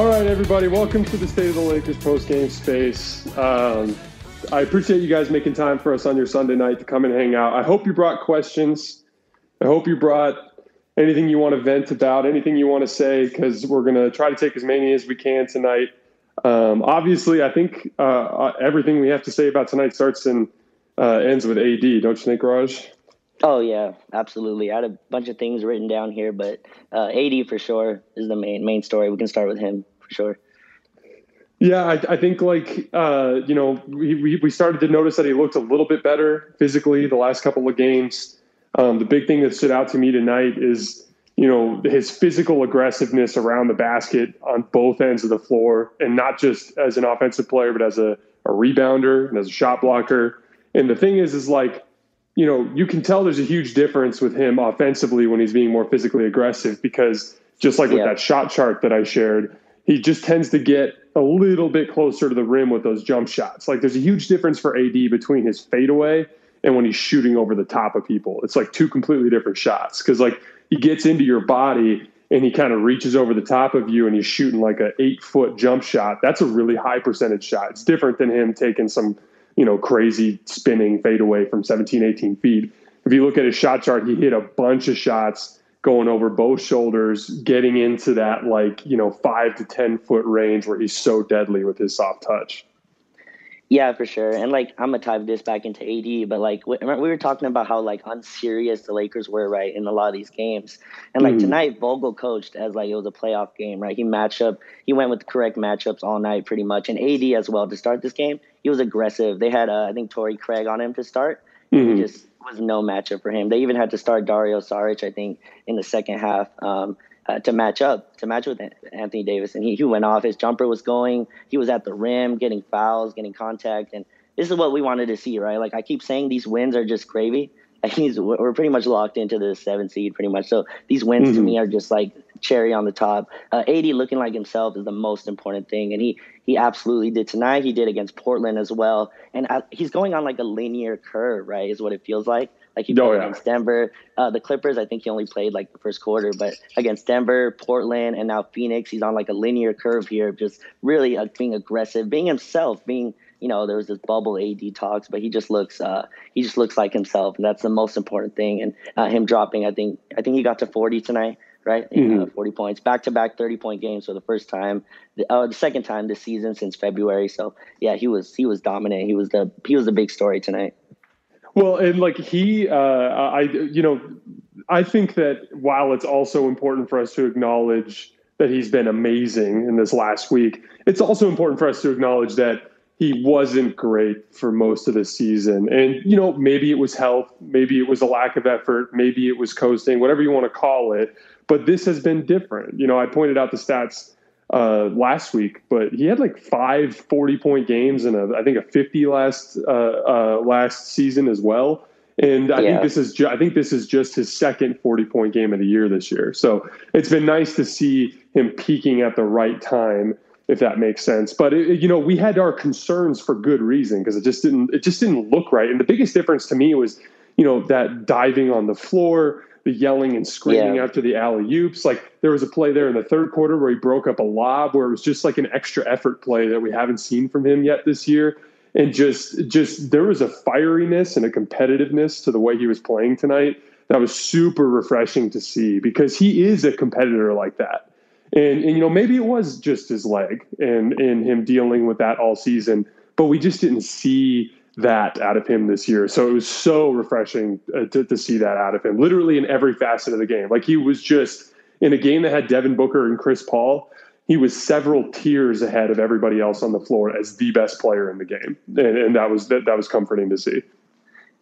All right, everybody, welcome to the State of the Lakers post game space. Um, I appreciate you guys making time for us on your Sunday night to come and hang out. I hope you brought questions. I hope you brought anything you want to vent about, anything you want to say, because we're going to try to take as many as we can tonight. Um, obviously, I think uh, uh, everything we have to say about tonight starts and uh, ends with AD, don't you think, Raj? Oh yeah, absolutely. I had a bunch of things written down here, but uh, AD for sure is the main main story. We can start with him for sure. Yeah, I, I think like uh, you know we, we started to notice that he looked a little bit better physically the last couple of games. Um, the big thing that stood out to me tonight is you know his physical aggressiveness around the basket on both ends of the floor, and not just as an offensive player, but as a, a rebounder and as a shot blocker. And the thing is, is like you know, you can tell there's a huge difference with him offensively when he's being more physically aggressive because just like with yeah. that shot chart that I shared, he just tends to get a little bit closer to the rim with those jump shots. Like there's a huge difference for AD between his fadeaway and when he's shooting over the top of people. It's like two completely different shots because like he gets into your body and he kind of reaches over the top of you and he's shooting like a eight foot jump shot. That's a really high percentage shot. It's different than him taking some you know, crazy spinning fadeaway from 17, 18 feet. If you look at his shot chart, he hit a bunch of shots going over both shoulders, getting into that like, you know, five to 10 foot range where he's so deadly with his soft touch. Yeah, for sure. And like I'm gonna type this back into AD, but like we, we were talking about how like unserious the Lakers were, right, in a lot of these games. And like mm tonight, Vogel coached as like it was a playoff game, right? He matched up, he went with the correct matchups all night, pretty much, and AD as well to start this game. He was aggressive. They had uh, I think Torrey Craig on him to start. Mm-hmm. He just was no matchup for him. They even had to start Dario Saric, I think, in the second half. Um, uh, to match up, to match with Anthony Davis. And he, he went off. His jumper was going. He was at the rim, getting fouls, getting contact. And this is what we wanted to see, right? Like I keep saying, these wins are just gravy. He's, we're pretty much locked into the seven seed, pretty much. So these wins mm-hmm. to me are just like cherry on the top. Uh, AD looking like himself is the most important thing, and he he absolutely did tonight. He did against Portland as well, and uh, he's going on like a linear curve, right? Is what it feels like. Like he played oh, yeah. against Denver, uh, the Clippers. I think he only played like the first quarter, but against Denver, Portland, and now Phoenix, he's on like a linear curve here, just really uh, being aggressive, being himself, being you know there was this bubble AD talks, but he just looks uh, he just looks like himself, and that's the most important thing. And uh, him dropping, I think I think he got to 40 tonight right? Mm-hmm. Uh, 40 points, back to back 30 point games for the first time, the, uh, the second time this season since February. So yeah, he was he was dominant. He was the he was the big story tonight. Well, and like he, uh, I, you know, I think that while it's also important for us to acknowledge that he's been amazing in this last week, it's also important for us to acknowledge that he wasn't great for most of the season. And, you know, maybe it was health, maybe it was a lack of effort, maybe it was coasting, whatever you want to call it. But this has been different. You know, I pointed out the stats uh, last week, but he had like five 40 point games and a, I think a 50 last uh, uh, last season as well. And I yeah. think this is ju- I think this is just his second 40 point game of the year this year. So it's been nice to see him peaking at the right time, if that makes sense. But it, you know, we had our concerns for good reason because it just didn't it just didn't look right. And the biggest difference to me was you know that diving on the floor the yelling and screaming yeah. after the alley oops. Like there was a play there in the third quarter where he broke up a lob where it was just like an extra effort play that we haven't seen from him yet this year. And just just there was a fieriness and a competitiveness to the way he was playing tonight that was super refreshing to see because he is a competitor like that. And and you know maybe it was just his leg and and him dealing with that all season, but we just didn't see that out of him this year. So it was so refreshing uh, to, to see that out of him, literally in every facet of the game. Like he was just in a game that had Devin Booker and Chris Paul. He was several tiers ahead of everybody else on the floor as the best player in the game, and, and that was that, that was comforting to see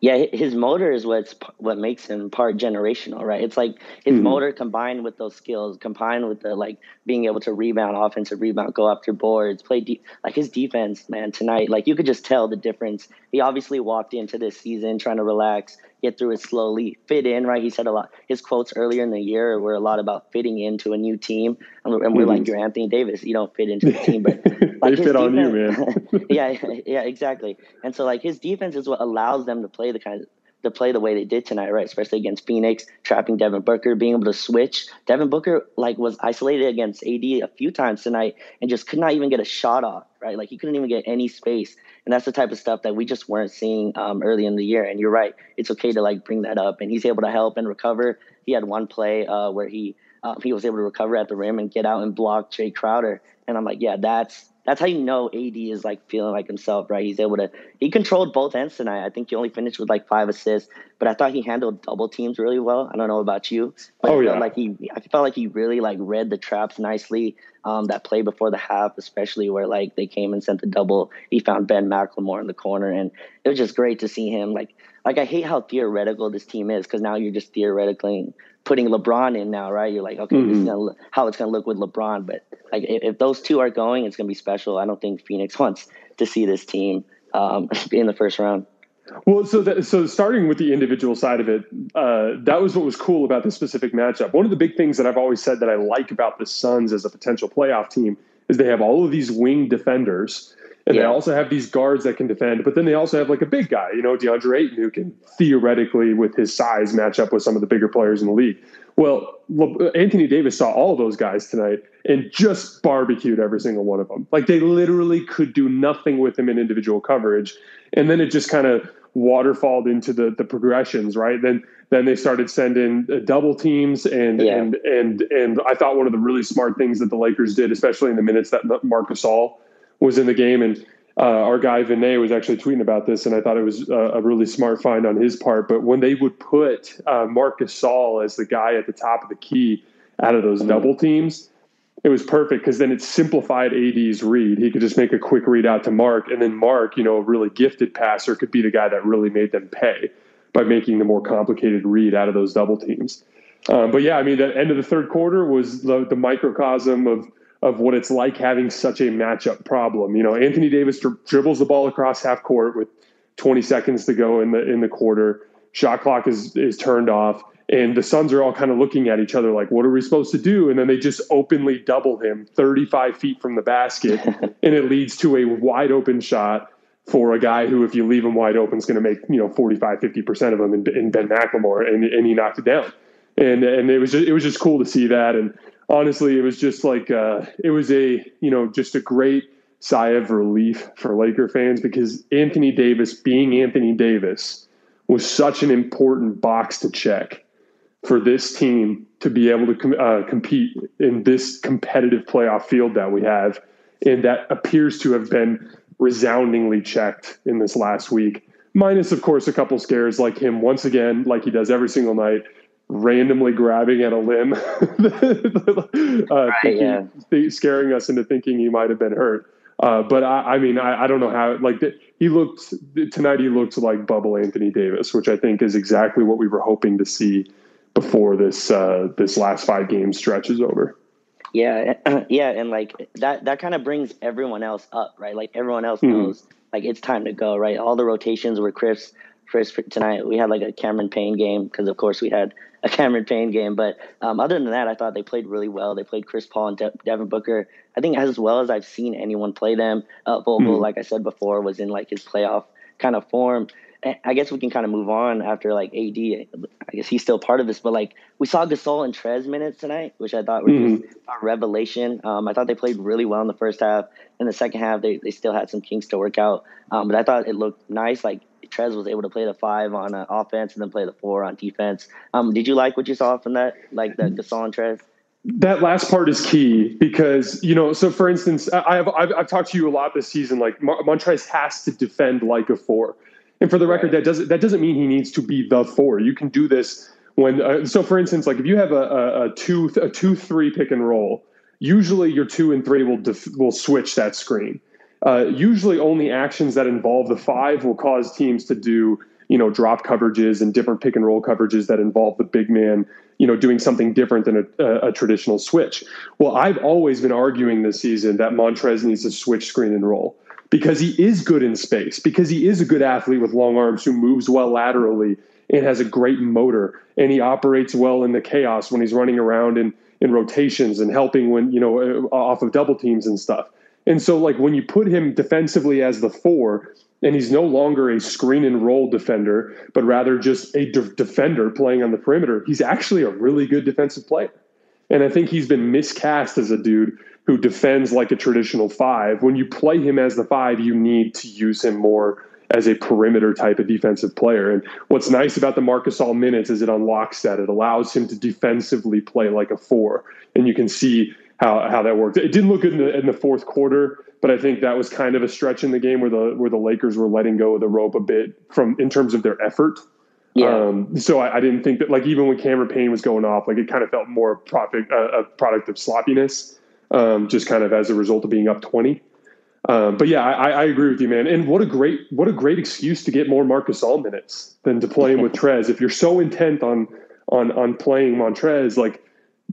yeah, his motor is what's what makes him part generational, right? It's like his mm-hmm. motor combined with those skills, combined with the like being able to rebound, offensive rebound, go after boards, play deep. Like his defense, man, tonight, like you could just tell the difference. He obviously walked into this season trying to relax, get through it slowly, fit in, right? He said a lot. His quotes earlier in the year were a lot about fitting into a new team, and we're, and we're mm-hmm. like, "You're Anthony Davis. You don't fit into the team, but like, they fit on you, man." yeah, yeah, exactly. And so like his defense is what allows them to play the kind of to play the way they did tonight, right? Especially against Phoenix, trapping Devin Booker, being able to switch. Devin Booker like was isolated against AD a few times tonight and just could not even get a shot off, right? Like he couldn't even get any space. And that's the type of stuff that we just weren't seeing um, early in the year. And you're right, it's okay to like bring that up. And he's able to help and recover. He had one play uh, where he um, he was able to recover at the rim and get out and block Jae Crowder. And I'm like, yeah, that's that's how you know AD is like feeling like himself, right? He's able to he controlled both ends tonight. I think he only finished with like five assists, but I thought he handled double teams really well. I don't know about you, but oh, I yeah. felt like he I felt like he really like read the traps nicely. Um, that play before the half, especially where like they came and sent the double. He found Ben McLemore in the corner, and it was just great to see him. Like like I hate how theoretical this team is because now you're just theoretically putting LeBron in now, right? You're like, okay, mm-hmm. this is mm-hmm. gonna, how it's going to look with LeBron. But like, if, if, those two are going, it's going to be special. I don't think Phoenix wants to see this team um, in the first round. Well, so that, so starting with the individual side of it, uh, that was what was cool about this specific matchup. One of the big things that I've always said that I like about the Suns as a potential playoff team is they have all of these wing defenders and yeah. they also have these guards that can defend, but then they also have like a big guy, you know, DeAndre Ayton, who can theoretically, with his size, match up with some of the bigger players in the league. Well, Anthony Davis saw all those guys tonight and just barbecued every single one of them. Like they literally could do nothing with him in individual coverage. And then it just kind of waterfalled into the the progressions, right? Then then they started sending uh, double teams and yeah. and and and I thought one of the really smart things that the Lakers did, especially in the minutes that Marc Gasol was in the game. And uh, our guy Vinay was actually tweeting about this, and I thought it was a, a really smart find on his part. But when they would put uh, Marc Gasol as the guy at the top of the key out of those mm-hmm. double teams, it was perfect because then it simplified AD's read. He could just make a quick read out to Mark, and then Mark, you know, a really gifted passer, could be the guy that really made them pay by making the more complicated read out of those double teams. Um, but yeah, I mean, the end of the third quarter was the, the microcosm of of what it's like having such a matchup problem. You know, Anthony Davis dri- dribbles the ball across half court with 20 seconds to go in the in the quarter. Shot clock is is turned off, and the Suns are all kind of looking at each other like, "What are we supposed to do?" And then they just openly double him 35 feet from the basket, and it leads to a wide open shot for a guy who, if you leave him wide open, is going to make you know 45, 50 percent of them in, in Ben McLemore, and and he knocked it down. And and it was just, it was just cool to see that and honestly, it was just like uh, it was a you know just a great sigh of relief for Laker fans because Anthony Davis, being Anthony Davis, was such an important box to check for this team to be able to com- uh, compete in this competitive playoff field that we have, and that appears to have been resoundingly checked in this last week. Minus, of course, a couple scares like him once again, like he does every single night, randomly grabbing at a limb, uh, right, thinking, yeah. th- scaring us into thinking he might have been hurt. Uh, but I, I mean, I, I, don't know how. Like he looked tonight, he looked like bubble Anthony Davis, which I think is exactly what we were hoping to see before this uh, this last five game stretch is over. Yeah, yeah, and like that that kind of brings everyone else up, right? Like everyone else mm-hmm. knows, like it's time to go, right? All the rotations were Chris first tonight. We had like a Cameron Payne game because, of course, we had a Cameron Payne game. But um, other than that, I thought they played really well. They played Chris Paul and De- Devin Booker. I think as well as I've seen anyone play them. Uh, Vogel, mm-hmm. like I said before, was in like his playoff kind of form. I guess we can kind of move on after like AD. I guess he's still part of this, but like we saw Gasol and Trez minutes tonight, which I thought were mm-hmm. just a revelation. Um, I thought they played really well in the first half. In the second half, they, they still had some kinks to work out, um, but I thought it looked nice. Like Trez was able to play the five on uh, offense and then play the four on defense. Um, did you like what you saw from that, like the Gasol and Trez? That last part is key because you know. So, for instance, I've I've, I've talked to you a lot this season. Like Montrez has to defend like a four, and for the record, right. that doesn't that doesn't mean he needs to be the four. You can do this when. Uh, so, for instance, like if you have a, a, a two a two three pick and roll, usually your two and three will def, will switch that screen. Uh, usually, only actions that involve the five will cause teams to do you know drop coverages and different pick and roll coverages that involve the big man you know doing something different than a, a, a, traditional switch. Well i've always been arguing this season that montrez needs to switch screen and roll because he is good in space because he is a good athlete with long arms who moves well laterally and has a great motor and he operates well in the chaos when he's running around in in rotations and helping when you know off of double teams and stuff and so, like when you put him defensively as the four, and he's no longer a screen and roll defender, but rather just a de- defender playing on the perimeter. He's actually a really good defensive player. And I think he's been miscast as a dude who defends like a traditional five. When you play him as the five, you need to use him more as a perimeter type of defensive player. And what's nice about the Marc Gasol minutes is it unlocks that. It allows him to defensively play like a four. And you can see how, how that worked. It didn't look good in the, in the fourth quarter, but I think that was kind of a stretch in the game where the where the Lakers were letting go of the rope a bit from in terms of their effort. Yeah. Um, so I, I, didn't think that like even when Cameron Payne was going off, like it kind of felt more product uh, a product of sloppiness, um, just kind of as a result of being up twenty. Um, but yeah, I, I, agree with you, man. And what a great what a great excuse to get more Marc Gasol minutes than to play him with Trez. If you're so intent on on on playing Montrez, like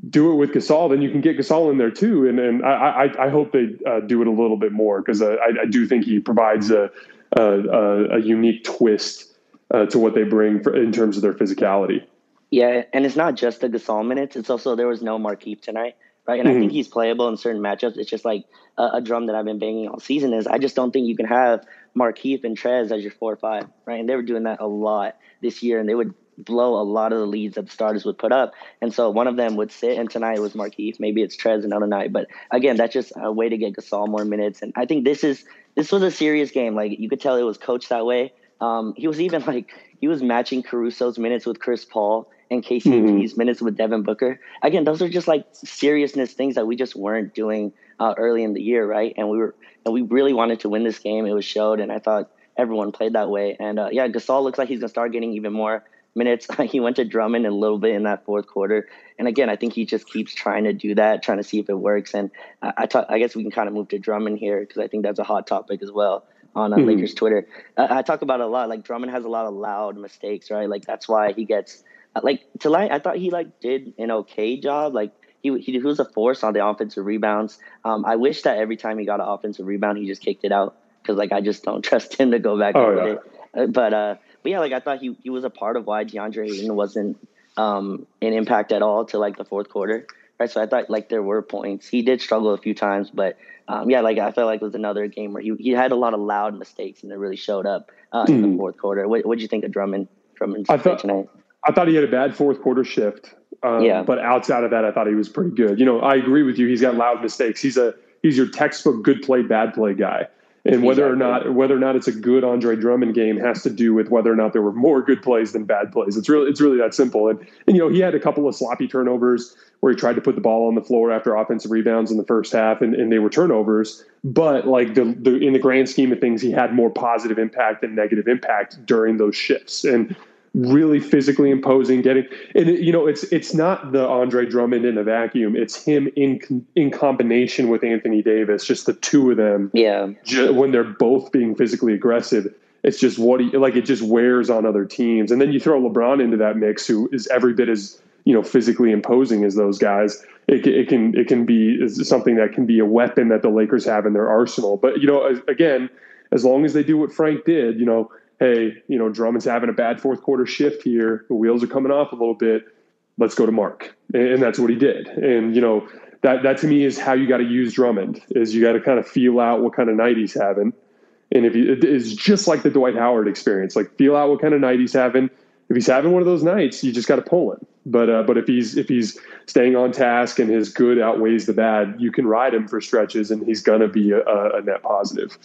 do it with Gasol, then you can get Gasol in there too. And and I I, I hope they uh, do it a little bit more because uh, I, I do think he provides a a, a unique twist uh, to what they bring for, in terms of their physicality. Yeah, and it's not just the Gasol minutes; it's also there was no Markieff tonight, right? And mm-hmm. I think mm-hmm. he's playable in certain matchups. It's just like a, a, drum that I've been banging all season is I just don't think you can have Markieff and Trez as your four or five, right? And they were doing that a lot this year, and they would blow a lot of the leads that the starters would put up. And so one of them would sit, and tonight it was Markieff. Maybe it's Trez another night. But again, that's just a way to get Gasol more minutes. And I think this is this was a serious game. Like you could tell it was coached that way. Um, he was even like he was matching Caruso's minutes with Chris Paul and KCP's mm-hmm. minutes with Devin Booker. Again, those are just like seriousness things that we just weren't doing uh, early in the year, right? And we were and we really wanted to win this game. It was showed, and I thought everyone played that way. And uh, yeah, Gasol looks like he's gonna start getting even more minutes. he went to Drummond a little bit in that fourth quarter, and again, I think he just keeps trying to do that, trying to see if it works. And I, I, talk, I guess we can kind of move to Drummond here because I think that's a hot topic as well on uh, mm-hmm. Lakers Twitter. I talk about a lot. Like Drummond has a lot of loud mistakes, right? Like that's why he gets uh, like tonight. I thought he like did an okay job. Like he he, he was a force on the offensive rebounds. Um, I wish that every time he got an offensive rebound, he just kicked it out because like I just don't trust him to go back oh, yeah. it. Uh, but uh, but yeah, like I thought he he was a part of why DeAndre Ayton wasn't um an impact at all to like the fourth quarter. Right. So I thought like there were points. He did struggle a few times, but um, yeah, like I felt like it was another game where he he had a lot of loud mistakes and it really showed up uh, in the hmm. fourth quarter. What did you think of Drummond? Drummond I thought, tonight? I thought he had a bad fourth quarter shift. Um, yeah. But outside of that, I thought he was pretty good. You know, I agree with you. He's got loud mistakes. He's a he's your textbook good play bad play guy. And whether exactly. or not whether or not it's a good Andre Drummond game has to do with whether or not there were more good plays than bad plays. It's really it's really that simple. And, and you know he had a couple of sloppy turnovers where he tried to put the ball on the floor after offensive rebounds in the first half, and, and they were turnovers. But like the, the in the grand scheme of things, he had more positive impact than negative impact during those shifts. And really physically imposing, getting and it, you know it's it's not the Andre Drummond in a vacuum. It's him in in combination with Anthony Davis, just the two of them. Yeah, when they're both being physically aggressive, it's just what he like. It just wears on other teams, and then you throw LeBron into that mix, who is every bit as you know physically imposing as those guys. It, it can it can be something that can be a weapon that the Lakers have in their arsenal. But you know, again, as long as they do what Frank did, you know hey, you know, Drummond's having a bad fourth quarter shift here. The wheels are coming off a little bit. Let's go to Mark. And that's what he did. And, you know, that, that to me is how you got to use Drummond is you got to kind of feel out what kind of night he's having. And if he it's just like the Dwight Howard experience, like feel out what kind of night he's having. If he's having one of those nights, you just got to pull him. But uh, but if he's if he's staying on task and his good outweighs the bad, you can ride him for stretches, and he's gonna be a, a net positive.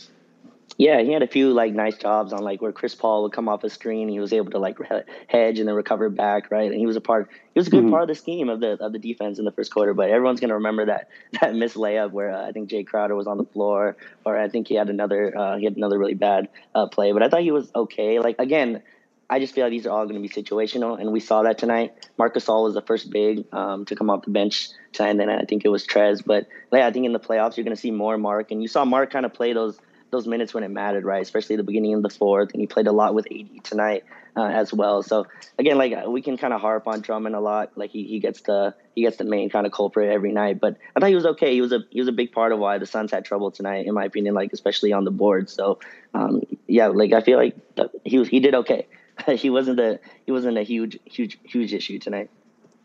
Yeah, he had a few like nice jobs on like where Chris Paul would come off a screen. He was able to like hedge and then recover back, right? And he was a part. He was a good mm-hmm. part of the scheme of the of the defense in the first quarter. But everyone's gonna remember that that missed layup where uh, I think Jae Crowder was on the floor, or I think he had another uh, he had another really bad uh, play. But I thought he was okay. Like again, I just feel like these are all going to be situational, and we saw that tonight. Marc Gasol was the first big um, to come off the bench tonight, and then I think it was Trez. But yeah, I think in the playoffs you're going to see more Mark, and you saw Mark kind of play those those minutes when it mattered, right? Especially the beginning of the fourth, and he played a lot with AD tonight uh, as well. So again, like we can kind of harp on Drummond a lot. Like he, he gets the he gets the main kind of culprit every night. But I thought he was okay. He was a he was a big part of why the Suns had trouble tonight, in my opinion. Like especially on the board. So um, yeah, like I feel like he was he did okay. he wasn't the he wasn't a huge huge huge issue tonight.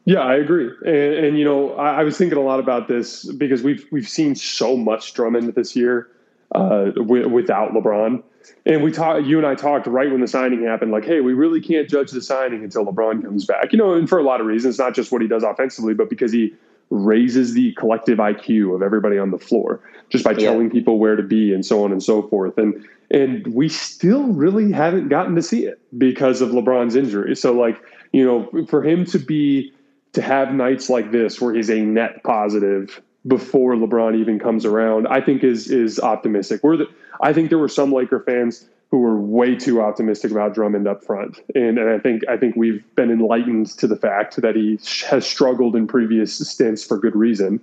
Yeah, I agree, and, and you know, I, I, was thinking a lot about this because we've we've seen so much Drummond this year uh, w- without LeBron. and we talked, you and I talked right when the signing happened, like, hey, we really can't judge the signing until LeBron comes back. You know, and for a lot of reasons, not just what he does offensively, but because he raises the collective IQ of everybody on the floor just by yeah. telling people where to be and so on and so forth. And and we still really haven't gotten to see it because of LeBron's injury. So like, you know, for him to be to have nights like this where he's a net positive before LeBron even comes around, I think is is optimistic. We're the, I think there were some Laker fans who were way too optimistic about Drummond up front, and, and I think I think we've been enlightened to the fact that he has struggled in previous stints for good reason.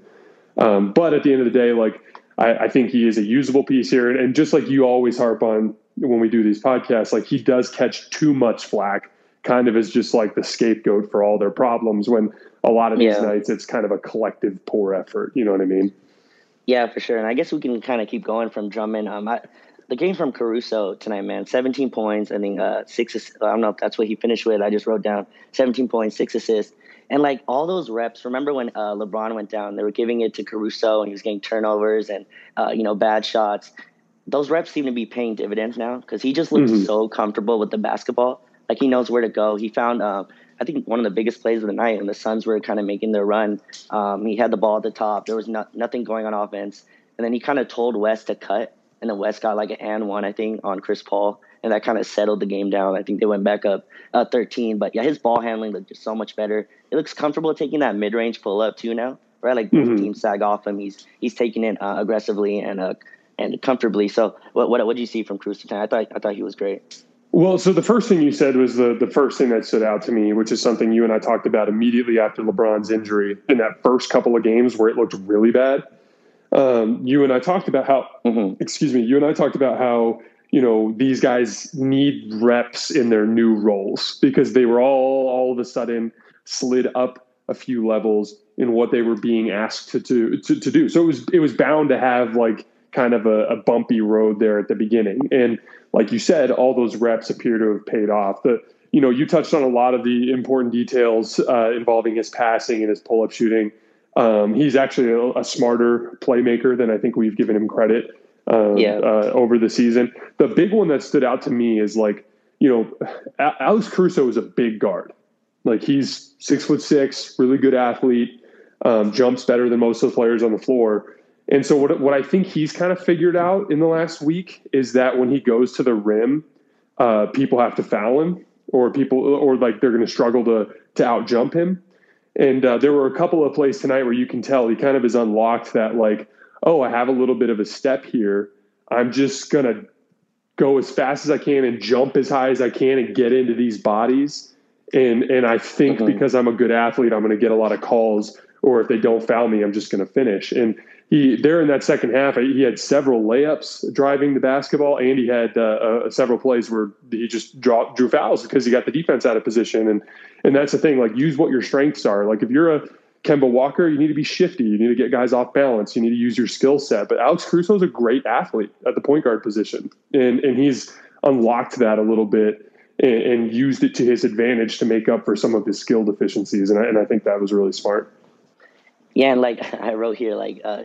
Um, but at the end of the day, like I, I think he is a usable piece here, and, and just like you always harp on when we do these podcasts, like he does catch too much flack, kind of as just like the scapegoat for all their problems. When a lot of these yeah. nights, it's kind of a collective poor effort. You know what I mean? Yeah, for sure. And I guess we can kind of keep going from Drummond. Um, I, the game from Caruso tonight, man, 17 points. I think uh, six. I don't know if that's what he finished with. I just wrote down 17 points, six assists, and like all those reps. Remember when uh, LeBron went down? They were giving it to Caruso, and he was getting turnovers and uh, you know bad shots. Those reps seem to be paying dividends now because he just looks mm-hmm. so comfortable with the basketball. Like he knows where to go. He found uh, I think one of the biggest plays of the night, when the Suns were kind of making their run. Um, he had the ball at the top. There was no, nothing going on offense, and then he kind of told West to cut, and then West got like an and one, I think, on Chris Paul, and that kind of settled the game down. I think they went back up uh, 13, but yeah, his ball handling looked just so much better. It looks comfortable taking that mid range pull up too now, right? Like mm-hmm. teams sag off him, he's he's taking it uh, aggressively and uh, and comfortably. So what what what do you see from Cruz tonight? I thought I thought he was great. Well, so the first thing you said was the the first thing that stood out to me, which is something you and I talked about immediately after LeBron's injury in that first couple of games where it looked really bad. Um, you and I talked about how, mm-hmm. excuse me, you and I talked about how you know these guys need reps in their new roles because they were all all of a sudden slid up a few levels in what they were being asked to to to, to do. So it was it was bound to have like kind of a, a bumpy road there at the beginning and like you said, all those reps appear to have paid off. The you know you touched on a lot of the important details uh, involving his passing and his pull up shooting. Um, he's actually a, a, smarter playmaker than I think we've given him credit uh, yeah. uh, over the season. The big one that stood out to me is like you know Alex Caruso is a big guard. Like he's six foot six, really good athlete, um, jumps better than most of the players on the floor. And so what what I think he's kind of figured out in the last week is that when he goes to the rim, uh, people have to foul him, or people, or like they're going to struggle to to out jump him. And uh, there were a couple of plays tonight where you can tell he kind of is unlocked that like, oh, I have a little bit of a step here. I'm just gonna go as fast as I can and jump as high as I can and get into these bodies. And and I think mm-hmm. because I'm a good athlete, I'm going to get a lot of calls. Or if they don't foul me, I'm just going to finish. And he there in that second half, he had several layups driving the basketball, and he had uh, uh, several plays where he just draw, drew fouls because he got the defense out of position. And and that's the thing, like use what your strengths are. Like if you're a Kemba Walker, you need to be shifty. You need to get guys off balance. You need to use your skill set. But Alex Caruso is a great athlete at the point guard position, and and he's unlocked that a little bit and, and used it to his advantage to make up for some of his skill deficiencies. And I, and I think that was really smart. Yeah, and like I wrote here, like uh,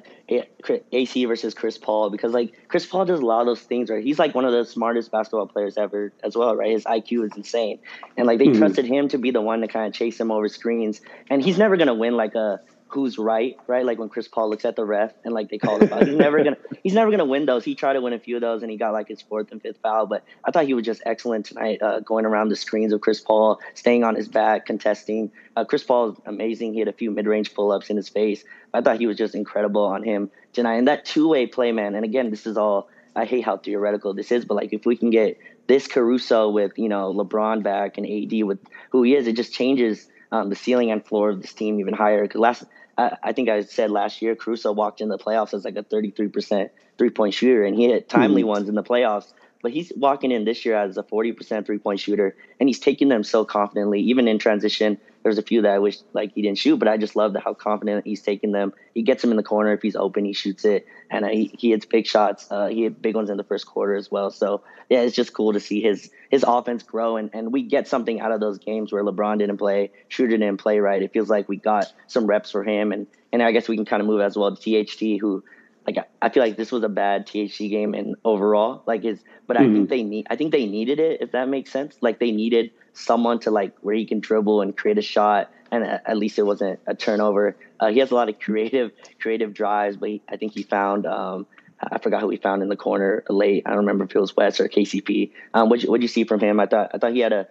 AC versus Chris Paul, because like Chris Paul does a lot of those things, right? He's like one of the smartest basketball players ever, as well, right? His IQ is insane, and like they mm-hmm. trusted him to be the one to kind of chase him over screens, and he's never gonna win like a who's right, right? Like when Chris Paul looks at the ref and like they call the foul. He's never gonna he's never gonna win those. He tried to win a few of those and he got like his fourth and fifth foul. But I thought he was just excellent tonight, uh, going around the screens of Chris Paul, staying on his back, contesting. Uh, Chris Paul is amazing. He had a few mid range pull ups in his face. I thought he was just incredible on him tonight. And that two way play, man. And again, this is all I hate how theoretical this is, but like if we can get this Caruso with you know LeBron back and AD with who he is, it just changes um, the ceiling and floor of this team even higher. Because last I, I, think I said last year, Caruso walked in the playoffs as like a 33% three point shooter, and he hit timely mm-hmm. ones in the playoffs. But he's walking in this year as a 40% three point shooter, and he's taking them so confidently, even in transition. There's a few that I wish like he didn't shoot, but I just love how confident he's taking them. He gets them in the corner if he's open, he shoots it, and uh, he, he hits big shots. Uh, he hit big ones in the first quarter as well. So yeah, it's just cool to see his his offense grow, and, and we get something out of those games where LeBron didn't play, Schroeder didn't play right. It feels like we got some reps for him, and and I guess we can kind of move as well to THT, who like I feel like this was a bad THT game and overall like is but mm-hmm. I think mm-hmm. they need I think they needed it if that makes sense like they needed someone to like where he can dribble and create a shot and at least it wasn't a turnover. Uh, he has a lot of creative creative drives, but he, I think he found um, I forgot who he found in the corner late. I don't remember if it was West or KCP. Um, what what you see from him? I thought I thought he had a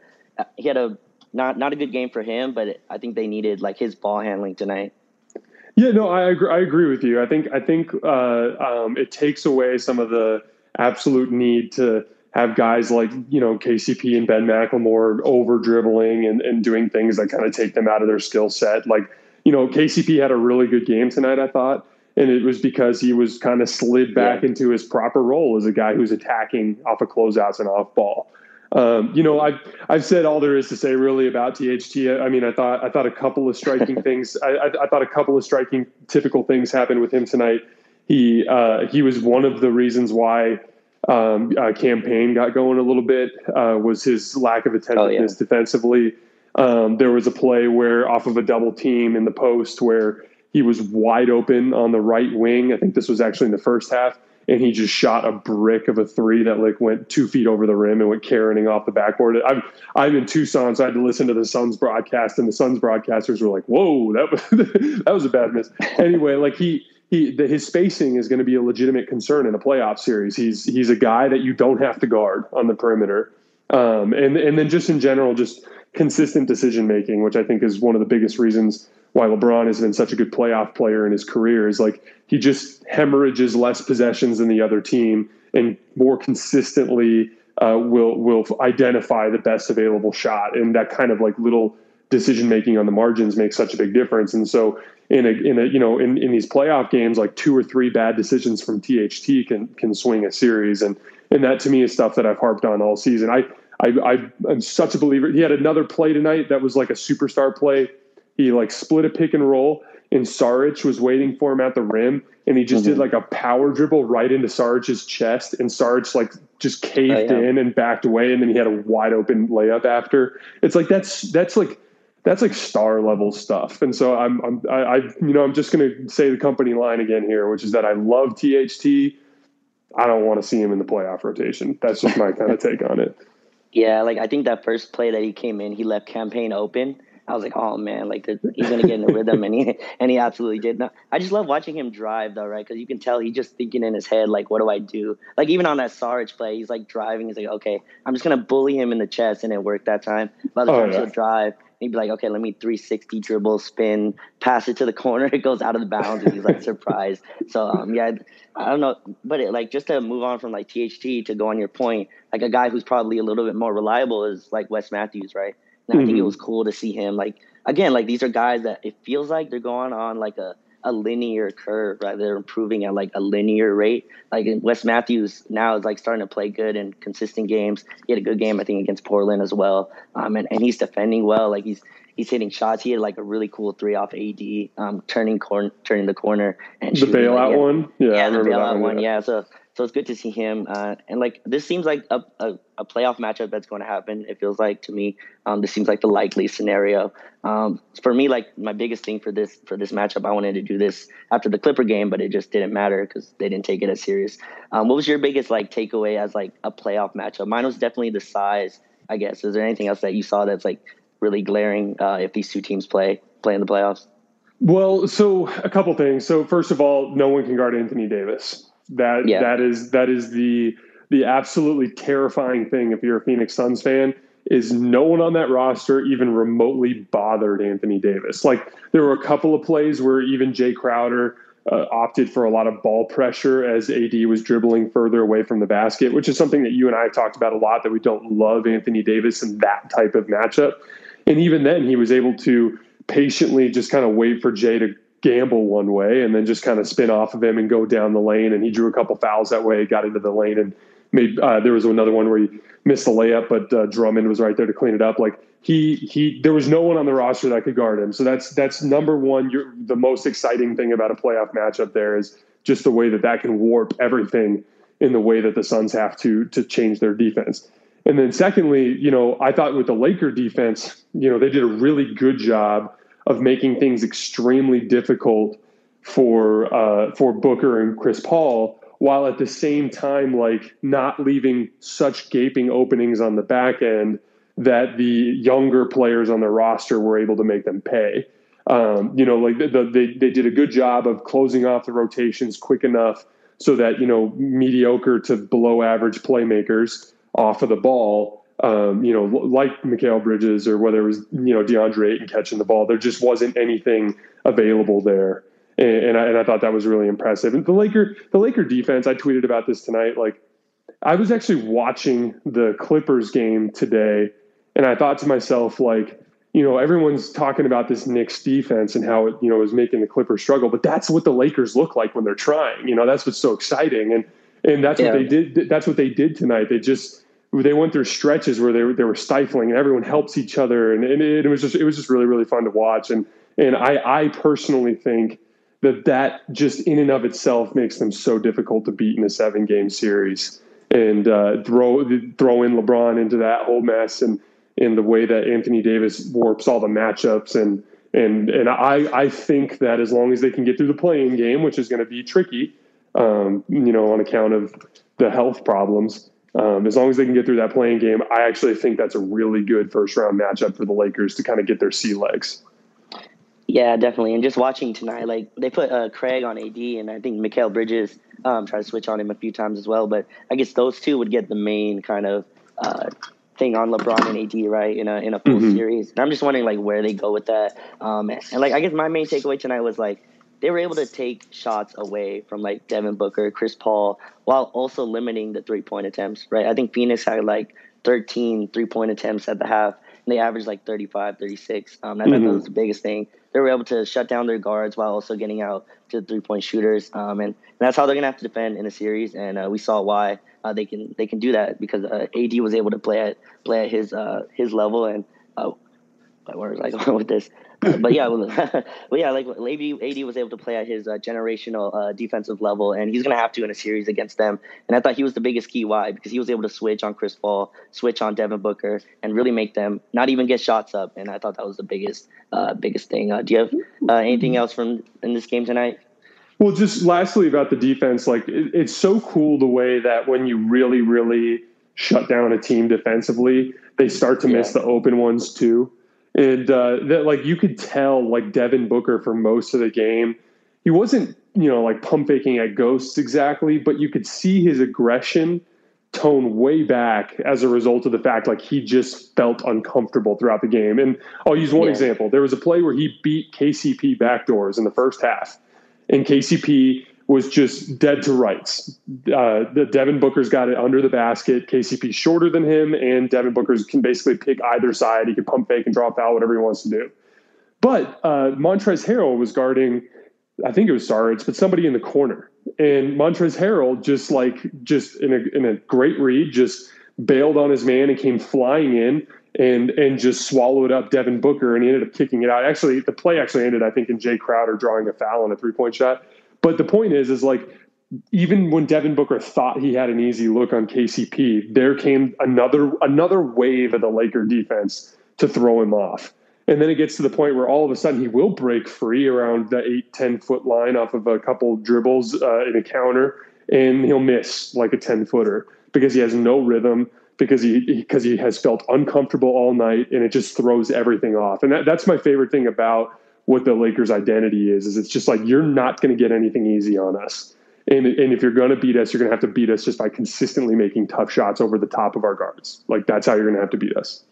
he had a not not a good game for him, but I think they needed like his ball handling tonight. Yeah, no, I agree. I agree with you. I think I think uh, um, it takes away some of the absolute need to have guys like you know KCP and Ben McLemore over dribbling and, and doing things that kind of take them out of their skill set. Like you know KCP had a really good game tonight. I thought and it was because he was kind of slid back yeah. into his proper role as a guy who's attacking off of closeouts and off ball. Um, you know, I've I've said all there is to say really about THT. I mean, I thought I thought a couple of striking things. I, I, I, thought a couple of striking, typical things happened with him tonight. He uh, he was one of the reasons why um, uh, Cam Payne got going a little bit. Uh, was his lack of attentiveness oh, yeah. defensively. Um, there was a play where off of a double team in the post where he was wide open on the right wing. I think this was actually in the first half, and he just shot a brick of a three that like went two feet over the rim and went carrying off the backboard. I'm I'm in Tucson, so I had to listen to the Suns broadcast, and the Suns broadcasters were like, "Whoa, that was that was a bad miss." Anyway, like he he the, his spacing is going to be a legitimate concern in a playoff series. He's he's a guy that you don't have to guard on the perimeter, um, and and then just in general, just consistent decision making, which I think is one of the biggest reasons why LeBron has been such a good playoff player in his career is like he just hemorrhages less possessions than the other team and more consistently uh, will will identify the best available shot. And that kind of like little decision making on the margins makes such a big difference. And so in a in a you know in, in these playoff games like two or three bad decisions from THT can can swing a series. And and that to me is stuff that I've harped on all season. I I, I am such a believer. He had another play tonight that was like a superstar play he like split a pick and roll, and Saric was waiting for him at the rim, and he just mm-hmm. did like a power dribble right into Saric's chest, and Saric like just caved oh, yeah. in and backed away, and then he had a wide open layup after. It's like that's that's like that's like star level stuff. And so I'm, I'm I, I, you know, I'm just going to say the company line again here, which is that I love THT. I don't want to see him in the playoff rotation. That's just my kind of take on it. Yeah, like I think that first play that he came in, he left Cam Payne open, I was like, oh man, like he's gonna get in the rhythm, and he and he absolutely did. Not. I just love watching him drive though, right? Because you can tell he's just thinking in his head, like, what do I do? Like even on that Sarge play, he's like driving. He's like, okay, I'm just gonna bully him in the chest, and it worked that time. But other oh, yeah. he'll drive. He'd be like, okay, let me 360 dribble, spin, pass it to the corner. It goes out of the bounds, and he's like surprised. So um, yeah, I don't know, but it, like just to move on from like THT to go on your point, like a guy who's probably a little bit more reliable is like Wes Matthews, right? And mm-hmm. I think it mm-hmm. was cool to see him like again, like these are guys that it feels like they're going on like a, a linear curve, right? They're improving at like a linear rate. Like Wes Matthews now is like starting to play good and consistent games. He had a good game, I think, against Portland as well. Um, and, and he's defending well. Like he's he's hitting shots. He had like a really cool three off AD, um, turning corner, turning the corner, and the bailout like, yeah, one. Yeah, yeah the bailout one. one. Yeah. So so it's good to see him. Uh, and like this seems like a, a, a, playoff matchup that's going to happen. It feels like to me. Um, this seems like the likely scenario. Um, for me, like my biggest thing for this for this matchup, I wanted to do this after the Clipper game, but it just didn't matter because they didn't take it as serious. Um, what was your biggest like takeaway as like a playoff matchup? Mine was definitely the size. I guess. Is there anything else that you saw that's like really glaring uh, if these two teams play play in the playoffs? Well, so a couple things. So first of all, no one can guard Anthony Davis. That yeah. that is that is the the absolutely terrifying thing if you're a Phoenix Suns fan is no one on that roster even remotely bothered Anthony Davis. Like there were a couple of plays where even Jae Crowder uh, opted for a lot of ball pressure as AD was dribbling further away from the basket, which is something that you and I have talked about a lot that we don't love Anthony Davis in that type of matchup. And even then he was able to patiently just kind of wait for Jae to gamble one way and then just kind of spin off of him and go down the lane. And he drew a couple fouls that way, got into the lane, and made. Uh, there was another one where he missed the layup, but uh, Drummond was right there to clean it up. Like he he, there was no one on the roster that could guard him. So that's that's number one. You're, the most exciting thing about a playoff matchup there is just the way that that can warp everything in the way that the Suns have to to change their defense. And then secondly, you know, I thought with the Laker defense, you know, they did a really good job of making things extremely difficult for uh, for Booker and Chris Paul, while at the same time like not leaving such gaping openings on the back end that the younger players on the roster were able to make them pay. Um, you know, like the, the, they they did a good job of closing off the rotations quick enough so that you know mediocre to below average playmakers off of the ball. Um, you know, like Mikal Bridges or whether it was you know DeAndre Ayton catching the ball, there just wasn't anything available there, and, and, I, and I thought that was really impressive. And the Laker, the Laker defense, I tweeted about this tonight. Like, I was actually watching the Clippers game today, and I thought to myself, like, you know, everyone's talking about this Knicks defense and how it, you know, is making the Clippers struggle, but that's what the Lakers look like when they're trying. You know, that's what's so exciting, and and that's yeah. what they did. That's what they did tonight. They just they went through stretches where they were they were stifling, and everyone helps each other, and, and it, it was just it was just really really fun to watch. And and I I personally think that that just in and of itself makes them so difficult to beat in a seven game series. And uh, throw throw in LeBron into that whole mess and in the way that Anthony Davis warps all the matchups and and and I I think that as long as they can get through the play-in game, which is going to be tricky, um, you know, on account of the health problems. Um, as long as they can get through that play-in game, I actually think that's a really good first round matchup for the Lakers to kind of get their sea legs. Yeah, definitely. And just watching tonight, like they put uh, Craig on AD, and I think Mikal Bridges um, tried to switch on him a few times as well. But I guess those two would get the main kind of uh, thing on LeBron and AD, right? In a in a full mm-hmm. series. And I'm just wondering like where they go with that. Um, and, and, like I guess my main takeaway tonight was like they were able to take shots away from like Devin Booker, Chris Paul, while also limiting the three point attempts, right? I think Phoenix had like 13 three point attempts at the half. And they averaged like 35, 36. Um, I mm-hmm. thought that was the biggest thing. They were able to shut down their guards while also getting out to three point shooters. Um, and, and, that's how they're gonna have to defend in a series. And uh, we saw why uh, they can they can do that because uh, AD was able to play at play at his uh, his level and uh, where was I going with this? But yeah, well, yeah, like AD, AD was able to play at his uh, generational uh, defensive level, and he's gonna have to in a series against them. And I thought he was the biggest key. Why? Because he was able to switch on Chris Paul, switch on Devin Booker, and really make them not even get shots up. And I thought that was the biggest uh, biggest thing. Uh, do you have uh, anything else from in this game tonight? Well, just lastly about the defense, like it, it's so cool the way that when you really, really shut down a team defensively, they start to yeah. miss the open ones too. And uh, that, like, you could tell, like Devin Booker for most of the game, he wasn't, you know, like pump faking at ghosts exactly, but you could see his aggression tone way back as a result of the fact like he just felt uncomfortable throughout the game. And I'll use one yeah. example. There was a play where he beat KCP backdoors in the first half and KCP was just dead to rights. Uh, the Devin Booker's got it under the basket. KCP shorter than him, and Devin Booker's can basically pick either side. He can pump fake and draw foul, whatever he wants to do. But uh, Montrezl Harrell was guarding, I think it was Saric, but somebody in the corner, and Montrezl Harrell just like just in a in a great read, just bailed on his man and came flying in and and just swallowed up Devin Booker, and he ended up kicking it out. Actually, the play actually ended, I think, in Jae Crowder drawing a foul on a three point shot. But the point is, is like even when Devin Booker thought he had an easy look on KCP, there came another another wave of the Laker defense to throw him off. And then it gets to the point where all of a sudden he will break free around the eight, 10 foot line off of a couple dribbles uh, in a counter, and he'll miss like a 10 footer because he has no rhythm because he because he, he has felt uncomfortable all night and it just throws everything off. And that, that's my favorite thing about what the Lakers identity is is it's just like you're not going to get anything easy on us. And and if you're going to beat us, you're going to have to beat us just by consistently making tough shots over the top of our guards. Like that's how you're going to have to beat us.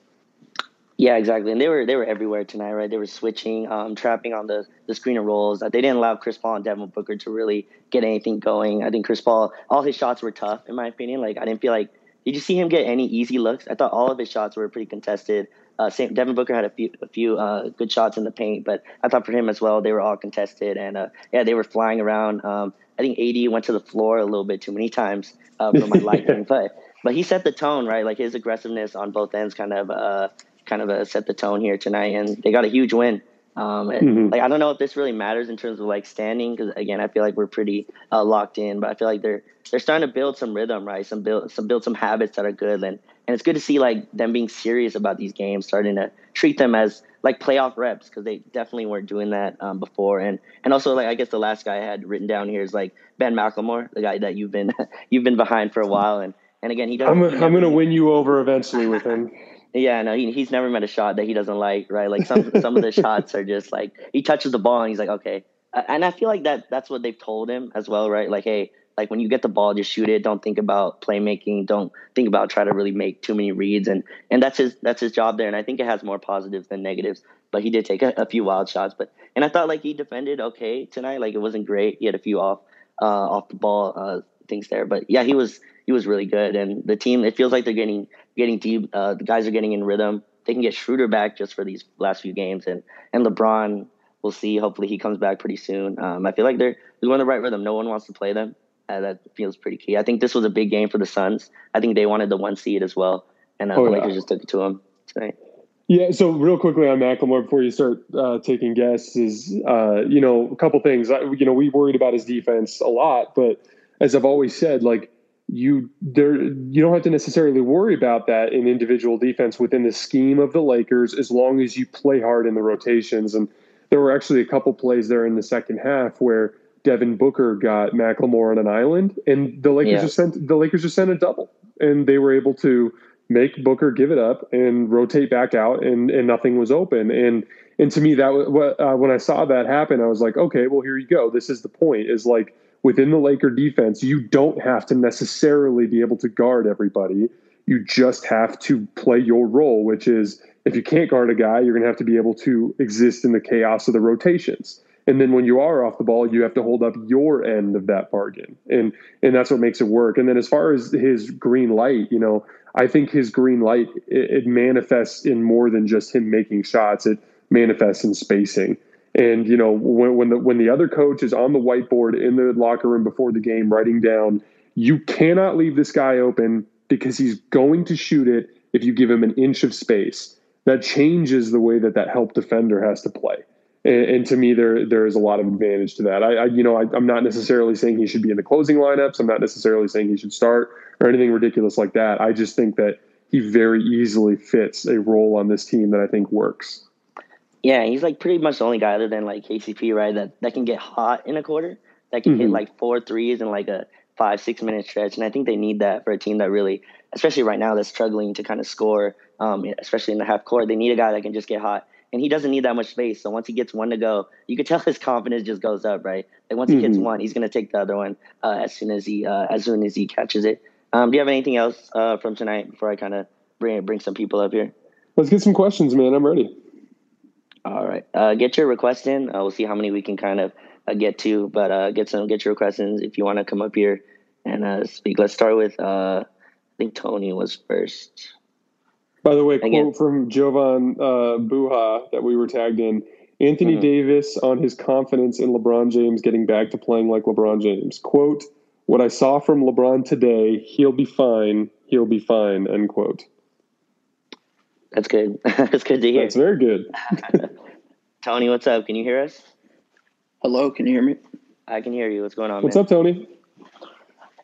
Yeah, exactly. And they were they were everywhere tonight, right? They were switching, um, trapping on the the screen and rolls. They didn't allow Chris Paul and Devin Booker to really get anything going. I think Chris Paul, all his shots were tough, in my opinion. Like I didn't feel like did you see him get any easy looks? I thought all of his shots were pretty contested. Uh, Sam, Devin Booker had a few a few uh, good shots in the paint, but I thought for him as well, they were all contested, and uh, yeah, they were flying around. Um, I think AD went to the floor a little bit too many times uh, for my liking, but but he set the tone right. Like his aggressiveness on both ends kind of uh, kind of uh, set the tone here tonight, and they got a huge win. Um, mm-hmm. Like I don't know if this really matters in terms of like standing because again I feel like we're pretty uh, locked in, but I feel like they're they're starting to build some rhythm, right? Some build some build some habits that are good, and and it's good to see like them being serious about these games, starting to treat them as like playoff reps because they definitely weren't doing that um, before. And and also like I guess the last guy I had written down here is like Ben McLemore, the guy that you've been you've been behind for a while. And and again, he doesn't. I'm, I'm going to win you over eventually with him. Yeah, no, he, he's never met a shot that he doesn't like, right? Like some some of the shots are just like he touches the ball and he's like, okay. And I feel like that that's what they've told him as well, right? Like, hey, like when you get the ball, just shoot it. Don't think about playmaking. Don't think about try to really make too many reads. And and that's his that's his job there. And I think it has more positives than negatives. But he did take a, a few wild shots. But and I thought like he defended okay tonight. Like it wasn't great. He had a few off uh, off the ball uh, things there. But yeah, he was he was really good. And the team, it feels like they're getting getting deep. Uh, the guys are getting in rhythm. They can get Schroeder back just for these last few games, and and LeBron, we'll see. Hopefully, he comes back pretty soon. Um, I feel like they're they're going the right rhythm. No one wants to play them. Uh, that feels pretty key. I think this was a big game for the Suns. I think they wanted the one seed as well, and uh, oh, the Lakers yeah. just took it to them tonight. Yeah. So real quickly on McLemore before you start uh, taking guesses, is uh, you know a couple things. You know we worried about his defense a lot, but as I've always said, like you there you don't have to necessarily worry about that in individual defense within the scheme of the Lakers as long as you play hard in the rotations. And there were actually a couple plays there in the second half where Devin Booker got McLemore on an island, and the Lakers yeah. just sent the Lakers just sent a double, and they were able to make Booker give it up and rotate back out, and and nothing was open. And and to me, that was uh, when I saw that happen, I was like, okay, well here you go. This is the point. Is like within the Laker defense, you don't have to necessarily be able to guard everybody. You just have to play your role, which is if you can't guard a guy, you're going to have to be able to exist in the chaos of the rotations. And then when you are off the ball, you have to hold up your end of that bargain. And and that's what makes it work. And then as far as his green light, you know, I think his green light it, it manifests in more than just him making shots. It manifests in spacing. And you know, when, when the when the other coach is on the whiteboard in the locker room before the game writing down, you cannot leave this guy open because he's going to shoot it if you give him an inch of space. That changes the way that that help defender has to play. And, and to me, there there is a lot of advantage to that. I, I you know, I, I'm not necessarily saying he should be in the closing lineups. I'm not necessarily saying he should start or anything ridiculous like that. I just think that he very easily fits a role on this team that I think works. Yeah, he's like pretty much the only guy other than like KCP, right? That that can get hot in a quarter. That can mm-hmm. hit like four threes in like a five six minute stretch, and I think they need that for a team that really, especially right now, that's struggling to kind of score, um, especially in the half court. They need a guy that can just get hot, and he doesn't need that much space. So once he gets one to go, you could tell his confidence just goes up, right? Like once he mm-hmm. gets one, he's gonna take the other one uh, as soon as he uh, as soon as he catches it. Um, do you have anything else uh, from tonight before I kind of bring bring some people up here? Let's get some questions, man. I'm ready. All right. Uh, get your request in. Uh, we'll see how many we can kind of uh, get to, but uh, get some get your requests in if you want to come up here and uh, speak. Let's start with uh, I think Tony was first. By the way, Again. quote from Jovan Buha that we were tagged in. Anthony mm-hmm. Davis on his confidence in LeBron James getting back to playing like LeBron James. Quote, what I saw from LeBron today, he'll be fine. He'll be fine, end quote. That's good. That's good to hear. That's very good. Tony, what's up? Can you hear us? Hello, can you hear me? I can hear you. What's going on? What's man? up, Tony?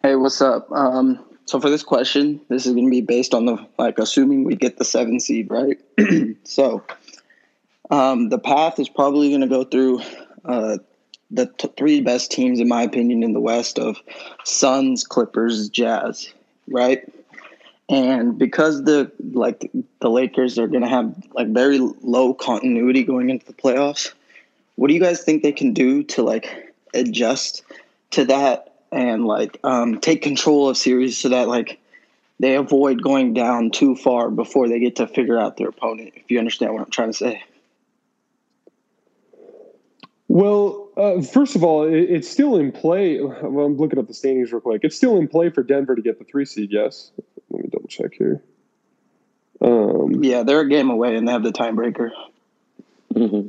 Hey, what's up? Um, so for this question, this is going to be based on the like assuming we get the seven seed, right? so, um, the path is probably going to go through uh, the t- three best teams, in my opinion, in the West of Suns, Clippers, Jazz, right? And because the like the Lakers are going to have like very low continuity going into the playoffs, what do you guys think they can do to like adjust to that and like um, take control of series so that like they avoid going down too far before they get to figure out their opponent? If you understand what I'm trying to say. Well, uh, first of all, it, it's still in play. Well, I'm looking up the standings real quick. It's still in play for Denver to get the three seed. Yes, let me double check here. Um, yeah, they're a game away, and they have the tiebreaker. Mm-hmm.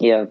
Yeah.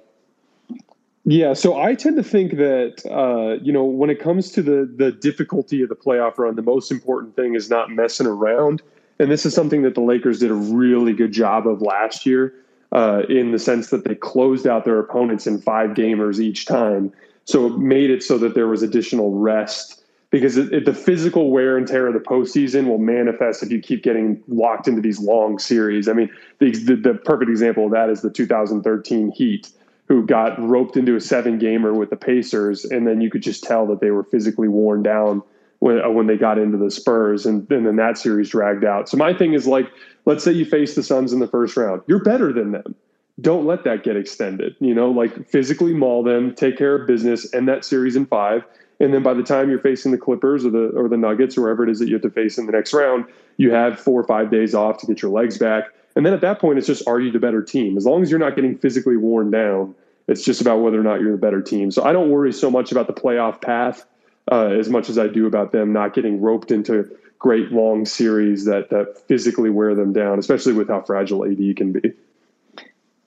Yeah, so I tend to think that uh, you know when it comes to the the difficulty of the playoff run, the most important thing is not messing around, and this is something that the Lakers did a really good job of last year, uh, in the sense that they closed out their opponents in five gamers each time, so it made it so that there was additional rest because it, it, the physical wear and tear of the postseason will manifest if you keep getting locked into these long series. I mean, the, the, the perfect example of that is the 2013 Heat, who got roped into a seven gamer with the Pacers, and then you could just tell that they were physically worn down when uh, when they got into the Spurs, and, and then that series dragged out. So my thing is like, let's say you face the Suns in the first round, you're better than them. Don't let that get extended. You know, like physically maul them, take care of business, end that series in five, and then by the time you're facing the Clippers or the or the Nuggets or whoever it is that you have to face in the next round, you have four or five days off to get your legs back. And then at that point, it's just are you the better team? As long as you're not getting physically worn down, it's just about whether or not you're the better team. So I don't worry so much about the playoff path uh, as much as I do about them not getting roped into great long series that that physically wear them down, especially with how fragile AD can be.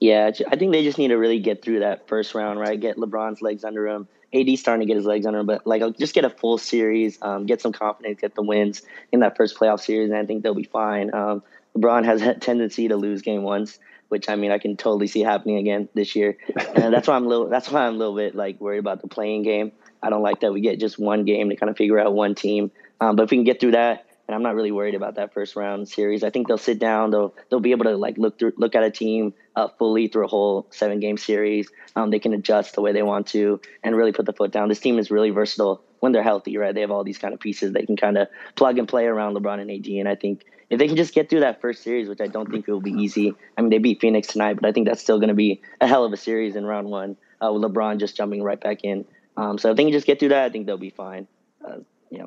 Yeah, I think they just need to really get through that first round, right? Get LeBron's legs under him. AD starting to get his legs under him, but like just get a full series, um, get some confidence, get the wins in that first playoff series, and I think they'll be fine. Um, LeBron has a tendency to lose game ones, which I mean I can totally see happening again this year, and that's why I'm a little that's why I'm a little bit like worried about the play-in game. I don't like that we get just one game to kind of figure out one team. Um, but if we can get through that, and I'm not really worried about that first round series. I think they'll sit down. They'll they'll be able to like look through look at a team uh, fully through a whole seven game series. Um, they can adjust the way they want to and really put the foot down. This team is really versatile when they're healthy, right? They have all these kind of pieces they can kind of plug and play around LeBron and AD. And I think if they can just get through that first series, which I don't think it will be easy. I mean, they beat Phoenix tonight, but I think that's still going to be a hell of a series in round one uh, with LeBron just jumping right back in. Um, so if they can just get through that, I think they'll be fine. Uh, yeah.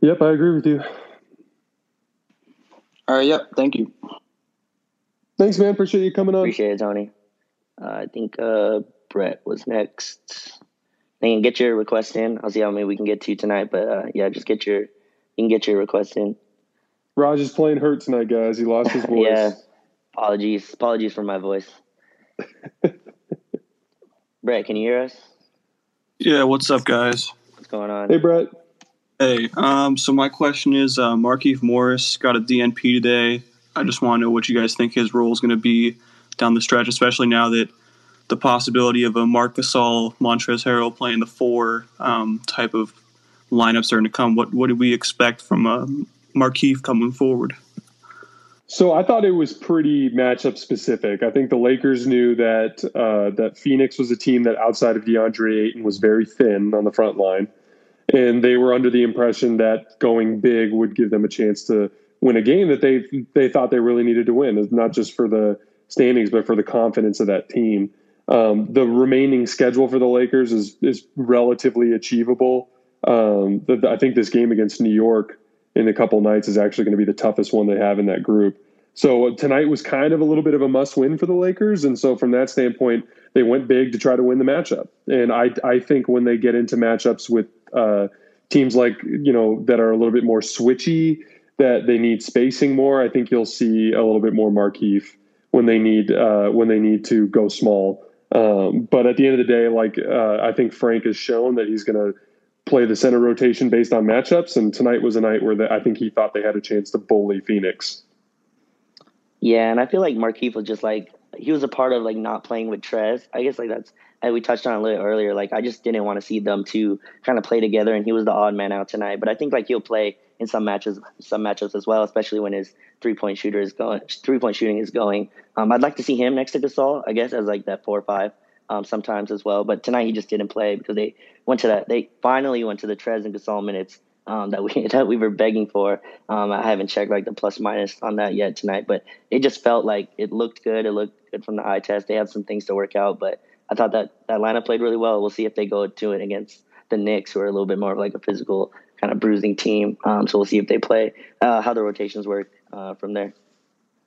Yep, I agree with you. All right. Yep. Thank you. Thanks, man. Appreciate you coming on. Appreciate it, Tony. Uh, I think uh, Brett was next. They can get your request in. I'll see how many we can get to tonight, but uh, yeah, just get your you can get your request in. Raj is playing hurt tonight, guys. He lost his voice. yeah. Apologies. Apologies for my voice. Brett, can you hear us? Yeah. What's up, guys? What's going on? Hey, Brett. Hey, um, so my question is uh, Markieff Morris got a DNP today. I just want to know what you guys think his role is going to be down the stretch, especially now that the possibility of a Marc Gasol, Montrezl Harrell playing the four um, type of lineup starting to come. What what do we expect from uh, Markieff coming forward? So I thought it was pretty matchup specific. I think the Lakers knew that uh, that Phoenix was a team that outside of DeAndre Ayton was very thin on the front line and they were under the impression that going big would give them a chance to win a game that they they thought they really needed to win, not just for the standings, but for the confidence of that team. Um, the remaining schedule for the Lakers is is relatively achievable. Um, I think this game against New York in a couple nights is actually going to be the toughest one they have in that group. So uh, tonight was kind of a little bit of a must win for the Lakers, and so from that standpoint, they went big to try to win the matchup. And I I think when they get into matchups with uh, teams like you know that are a little bit more switchy, that they need spacing more. I think you'll see a little bit more Markieff when they need uh, when they need to go small. Um, but at the end of the day, like uh, I think Frank has shown that he's going to play the center rotation based on matchups, and tonight was a night where the, I think he thought they had a chance to bully Phoenix. Yeah, and I feel like Markieff was just like he was a part of like not playing with Trez. I guess like that's and we touched on a little earlier. Like I just didn't want to see them two kind of play together, and he was the odd man out tonight. But I think like he'll play in some matches, some matchups as well, especially when his three point shooter is going, three point shooting is going. Um, I'd like to see him next to Gasol, I guess, as like that four or five. Um, sometimes as well, but tonight he just didn't play because they went to that. They finally went to the Trez and Gasol minutes um, that we that we were begging for. Um, I haven't checked like the plus minus on that yet tonight, but it just felt like it looked good. It looked good from the eye test. They have some things to work out, but I thought that that lineup played really well. We'll see if they go to it against the Knicks, who are a little bit more of like a physical kind of bruising team. Um, so we'll see if they play uh, how the rotations work uh, from there.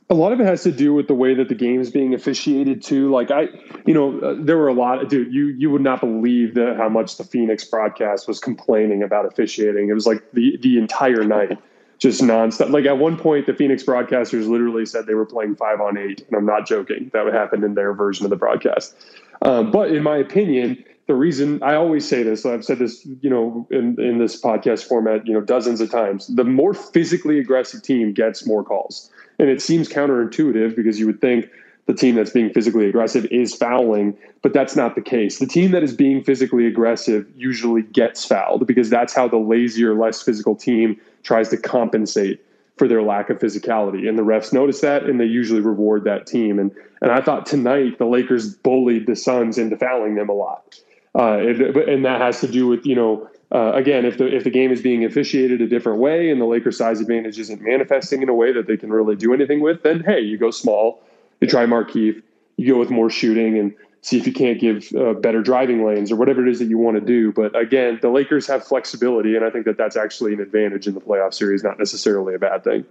A lot of it has to do with the way that the game is being officiated too. Like I, you know, uh, there were a lot. Of, dude, you you would not believe the, how much the Phoenix broadcast was complaining about officiating. It was like the the entire night just nonstop. Like at one point, the Phoenix broadcasters literally said they were playing five on eight, and I'm not joking. That would happen in their version of the broadcast. Um, but in my opinion, the reason I always say this, I've said this, you know, in, in this podcast format, you know, dozens of times. The more physically aggressive team gets more calls, and it seems counterintuitive because you would think the team that's being physically aggressive is fouling, but that's not the case. The team that is being physically aggressive usually gets fouled because that's how the lazier, less physical team tries to compensate for their lack of physicality. And the refs notice that and they usually reward that team. And and I thought tonight the Lakers bullied the Suns into fouling them a lot. Uh, and that has to do with, you know, uh, again, if the if the game is being officiated a different way and the Lakers' size advantage isn't manifesting in a way that they can really do anything with, then hey, you go small, you try Markieff, you go with more shooting, and see if you can't give uh, better driving lanes or whatever it is that you want to do. But again, the Lakers have flexibility, and I think that that's actually an advantage in the playoff series, not necessarily a bad thing.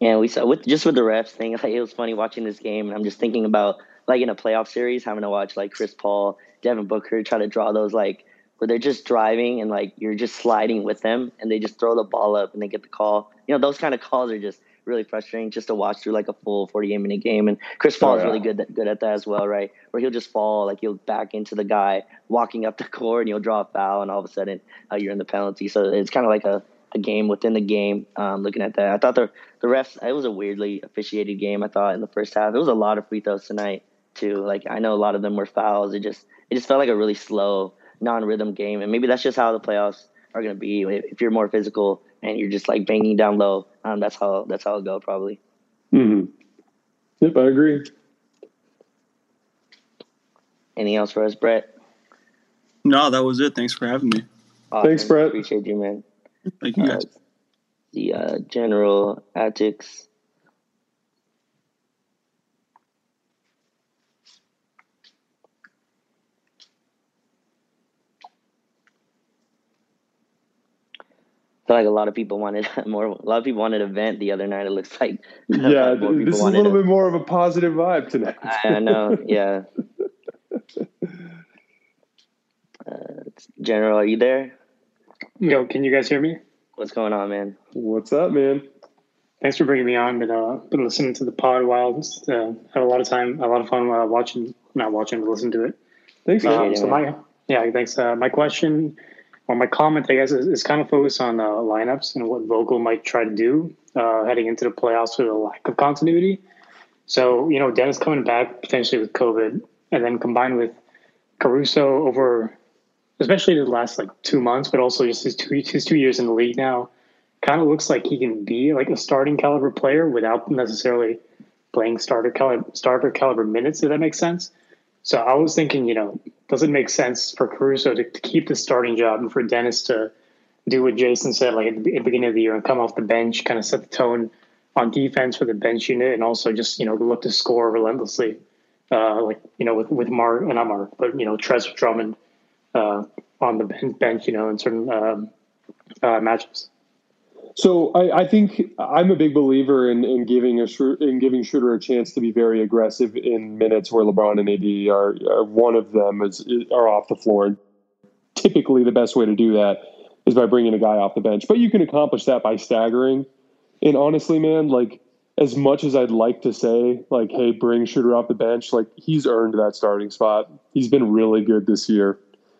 Yeah, we saw with just with the refs thing. Like it was funny watching this game, and I'm just thinking about like in a playoff series having to watch like Chris Paul, Devin Booker try to draw those like where they're just driving and like you're just sliding with them and they just throw the ball up and they get the call. You know, those kind of calls are just really frustrating just to watch through like a full 48 minute game. And Chris Paul is oh, yeah. really good good at that as well, right? Where he'll just fall, like he'll back into the guy walking up the court and he'll draw a foul and all of a sudden uh, you're in the penalty. So it's kind of like a, a game within the game. Um, looking at that, I thought the the refs. It was a weirdly officiated game. I thought in the first half, it was a lot of free throws tonight too. Like I know a lot of them were fouls. It just it just felt like a really slow non-rhythm game, and maybe that's just how the playoffs are going to be. If you're more physical and you're just like banging down low, um, that's how that's how it'll go probably. Mm-hmm. Yep, I agree. Anything else for us, Brett? No, that was it. Thanks for having me. Awesome. Thanks, Brett. Appreciate you, man. Thank you, guys. Uh, the uh, general Attics feel like a lot of people wanted more. A lot of people wanted a vent the other night. It looks like yeah, this is a little bit more of a positive vibe tonight. I know. Yeah. Uh, General, are you there? Yo, can you guys hear me? What's going on, man? What's up, man? Thanks for bringing me on. Been uh, been listening to the pod while. Uh, had a lot of time, a lot of fun uh, watching, not watching, but listening to it. Thanks. Um, so my yeah, thanks. Uh, my question well, my comment, I guess, is, is kind of focused on uh, lineups and what Vogel might try to do uh, heading into the playoffs with a lack of continuity. So, you know, Dennis coming back potentially with COVID, and then combined with Caruso over, especially the last like two months, but also just his two his two years in the league now, kind of looks like he can be like a starting caliber player without necessarily playing starter caliber starter caliber minutes. If that makes sense. So I was thinking, you know, does it make sense for Caruso to, to keep the starting job and for Dennis to do what Jason said, like at the beginning of the year, and come off the bench, kind of set the tone on defense for the bench unit, and also just you know look to score relentlessly, uh, like you know with with Mark, and not Mark, but you know Trez Drummond uh, on the bench, you know, in certain um, uh, matchups. So I, I, think I'm a big believer in, in giving a in giving Schroeder a chance to be very aggressive in minutes where LeBron and AD are, are one of them is, are off the floor. Typically, the best way to do that is by bringing a guy off the bench, but you can accomplish that by staggering. And honestly, man, like as much as I'd like to say, like, hey, bring Schroeder off the bench, like he's earned that starting spot. He's been really good this year.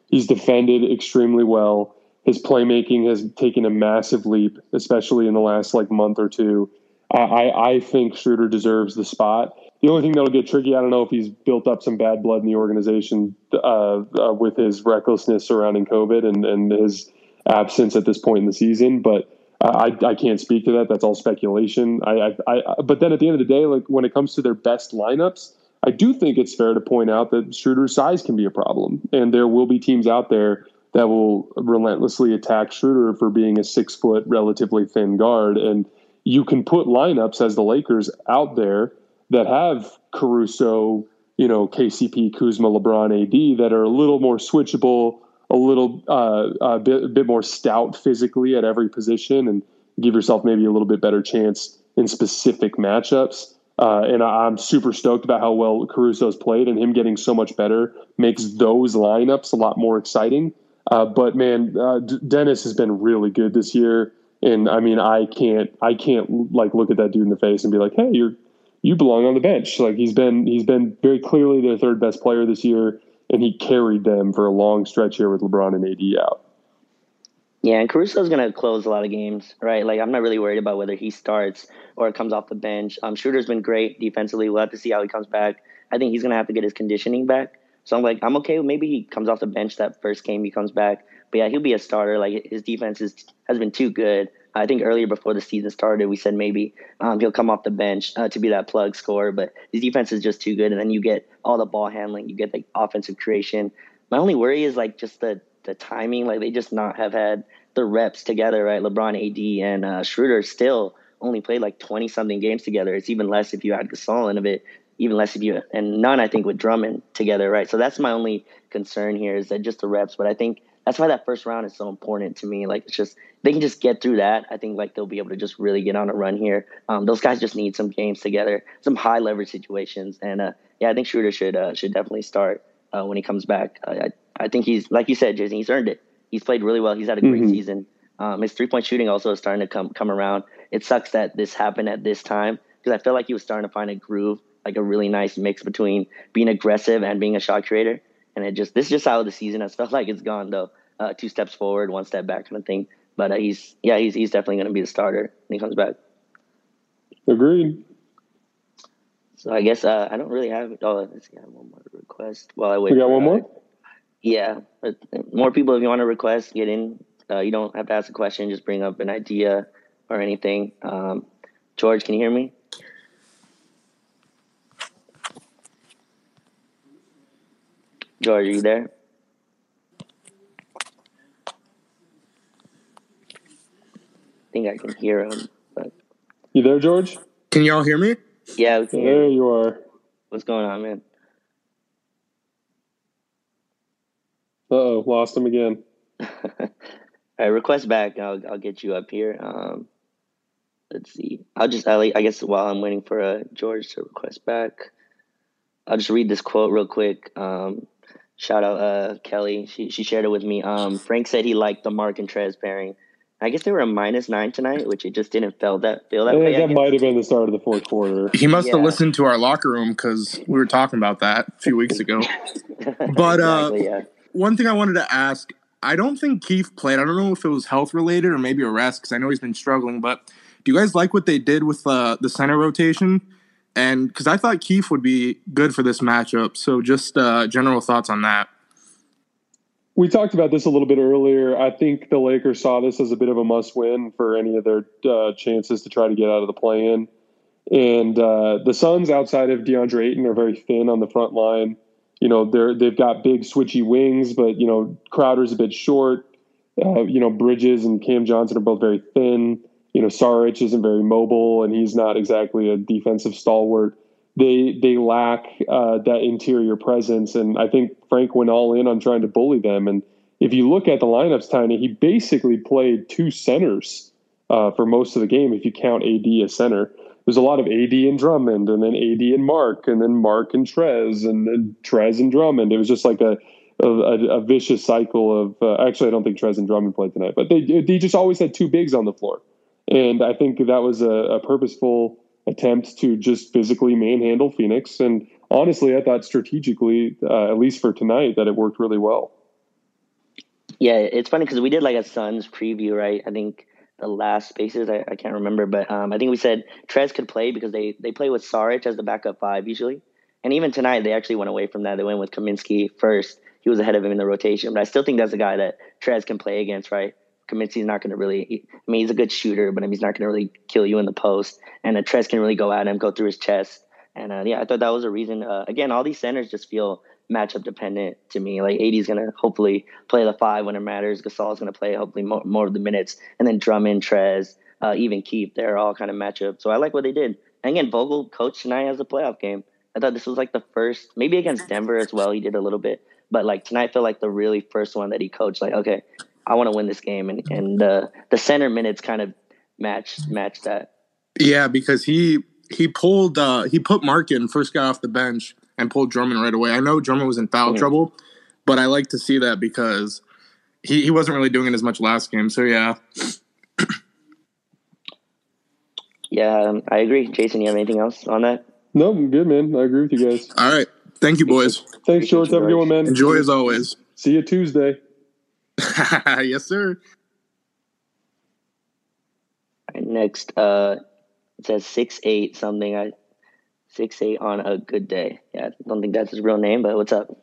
He's defended extremely well his playmaking has taken a massive leap, especially in the last like month or two. I, I think Schroeder deserves the spot. The only thing that'll get tricky, I don't know if he's built up some bad blood in the organization uh, uh, with his recklessness surrounding COVID and, and his absence at this point in the season, but I, I can't speak to that. That's all speculation. I, I, I, but then at the end of the day, like when it comes to their best lineups, I do think it's fair to point out that Schroeder's size can be a problem, and there will be teams out there that will relentlessly attack Schroeder for being a six foot, relatively thin guard. And you can put lineups as the Lakers out there that have Caruso, you know, KCP, Kuzma, LeBron, AD that are a little more switchable, a little uh, a bit, a bit more stout physically at every position, and give yourself maybe a little bit better chance in specific matchups. Uh, and I'm super stoked about how well Caruso's played, and him getting so much better makes those lineups a lot more exciting. Uh, but man, uh, D- Dennis has been really good this year, and I mean, I can't, I can't like look at that dude in the face and be like, "Hey, you're, you belong on the bench." Like he's been, he's been very clearly their third best player this year, and he carried them for a long stretch here with LeBron and AD out. Yeah, and Caruso's gonna close a lot of games, right? Like I'm not really worried about whether he starts or comes off the bench. Um, Schroeder's been great defensively. We'll have to see how he comes back. I think he's gonna have to get his conditioning back. So I'm like, I'm okay. Maybe he comes off the bench that first game he comes back. But yeah, he'll be a starter. Like his defense is, has been too good. I think earlier before the season started, we said maybe um, he'll come off the bench uh, to be that plug scorer. But his defense is just too good, and then you get all the ball handling, you get the offensive creation. My only worry is like just the the timing. Like they just not have had the reps together, right? LeBron, AD, and uh, Schroeder still only played like twenty something games together. It's even less if you add Gasol in of it even less if you and none I think with Drummond together, right? So that's my only concern here is that just the reps. But I think that's why that first round is so important to me. Like it's just they can just get through that. I think like they'll be able to just really get on a run here. Um, those guys just need some games together, some high leverage situations, and uh, yeah, I think Schroeder should uh, should definitely start uh, when he comes back. I I think he's like you said, Jason. He's earned it. He's played really well. He's had a great mm-hmm. season. Um, his three point shooting also is starting to come come around. It sucks that this happened at this time because I felt like he was starting to find a groove like a really nice mix between being aggressive and being a shot creator. And it just this is just how the season has felt like it's gone though. Uh, two steps forward, one step back kind of thing. But uh, he's yeah, he's he's definitely going to be the starter when he comes back. Agreed. So I guess uh, I don't really have. Oh, let's have one more request while I wait. We got one more. Yeah, but more people. If you want to request, get in. Uh, you don't have to ask a question. Just bring up an idea or anything. Um, George, can you hear me? George, are you there? I think I can hear him. But you there, George? Can y'all hear me? Yeah, we can there hear you. you are. What's going on, man? Uh oh, lost him again. All right, request back. I'll I'll get you up here. Um, let's see. I'll just I, I guess while I'm waiting for uh, George to request back, I'll just read this quote real quick. Um, Shout out uh, Kelly. She she shared it with me. Um, Frank said he liked the Marc and Trez pairing. I guess they were a minus nine tonight, which it just didn't feel that feel that way. That might have been the start of the fourth quarter. He must yeah. have listened to our locker room because we were talking about that a few weeks ago. but uh, exactly, yeah. one thing I wanted to ask, I don't think Keith played. I don't know if it was health related or maybe a rest because I know he's been struggling. But do you guys like what they did with uh, the center rotation? And because I thought Keith would be good for this matchup. So, just uh, general thoughts on that. We talked about this a little bit earlier. I think the Lakers saw this as a bit of a must-win for any of their uh, chances to try to get out of the play-in. And uh, the Suns, outside of DeAndre Ayton, are very thin on the front line. You know, they're they've got big switchy wings, but you know Crowder's a bit short. Uh, you know, Bridges and Cam Johnson are both very thin you know, Saric isn't very mobile and he's not exactly a defensive stalwart. They they lack uh, that interior presence, and I think Frank went all in on trying to bully them. And if you look at the lineups, Tiny, he basically played two centers uh, for most of the game. If you count AD as center, there's a lot of AD and Drummond, and then AD and Marc, and then Marc and Trez, and then Trez and Drummond. It was just like a a, a, vicious cycle of. Uh, actually, I don't think Trez and Drummond played tonight, but they they just always had two bigs on the floor. And I think that was a, a purposeful attempt to just physically manhandle Phoenix. And honestly, I thought strategically, uh, at least for tonight, that it worked really well. Yeah, it's funny because we did like a Suns preview, right? I think the last spaces, I, I can't remember, but um, I think we said Trez could play because they, they play with Saric as the backup five usually. And even tonight, they actually went away from that. They went with Kaminsky first. He was ahead of him in the rotation, but I still think that's a guy that Trez can play against, right? Kaminsky's not going to really. I mean, he's a good shooter, but he's not going to really kill you in the post. And Trez can really go at him, go through his chest. And uh, yeah, I thought that was a reason. Uh, again, all these centers just feel matchup dependent to me. Like AD's going to hopefully play the five when it matters. Gasol's going to play hopefully more, more, of the minutes, and then Drummond, Trez, uh, even Keef, They're all kind of matchup. So I like what they did. And again, Vogel coached tonight as a playoff game. I thought this was like the first, maybe against Denver as well. He did a little bit, but like tonight felt like the really first one that he coached. Like, okay, I want to win this game, and and the the center minutes kind of match match that. Yeah, because he he pulled uh he put Marc in first guy off the bench and pulled Drummond right away. I know Drummond was in foul mm-hmm. trouble, but I like to see that because he, he wasn't really doing it as much last game. So yeah. yeah, um, I agree. Jason, you have anything else on that? No, I'm good, man. I agree with you guys. All right. Thank you, boys. Thanks, George. Have a good one, man. Enjoy as always. See you Tuesday. yes, sir. right, next, uh, it says six eight something. I six eight on a good day. Yeah, I don't think that's his real name, but what's up?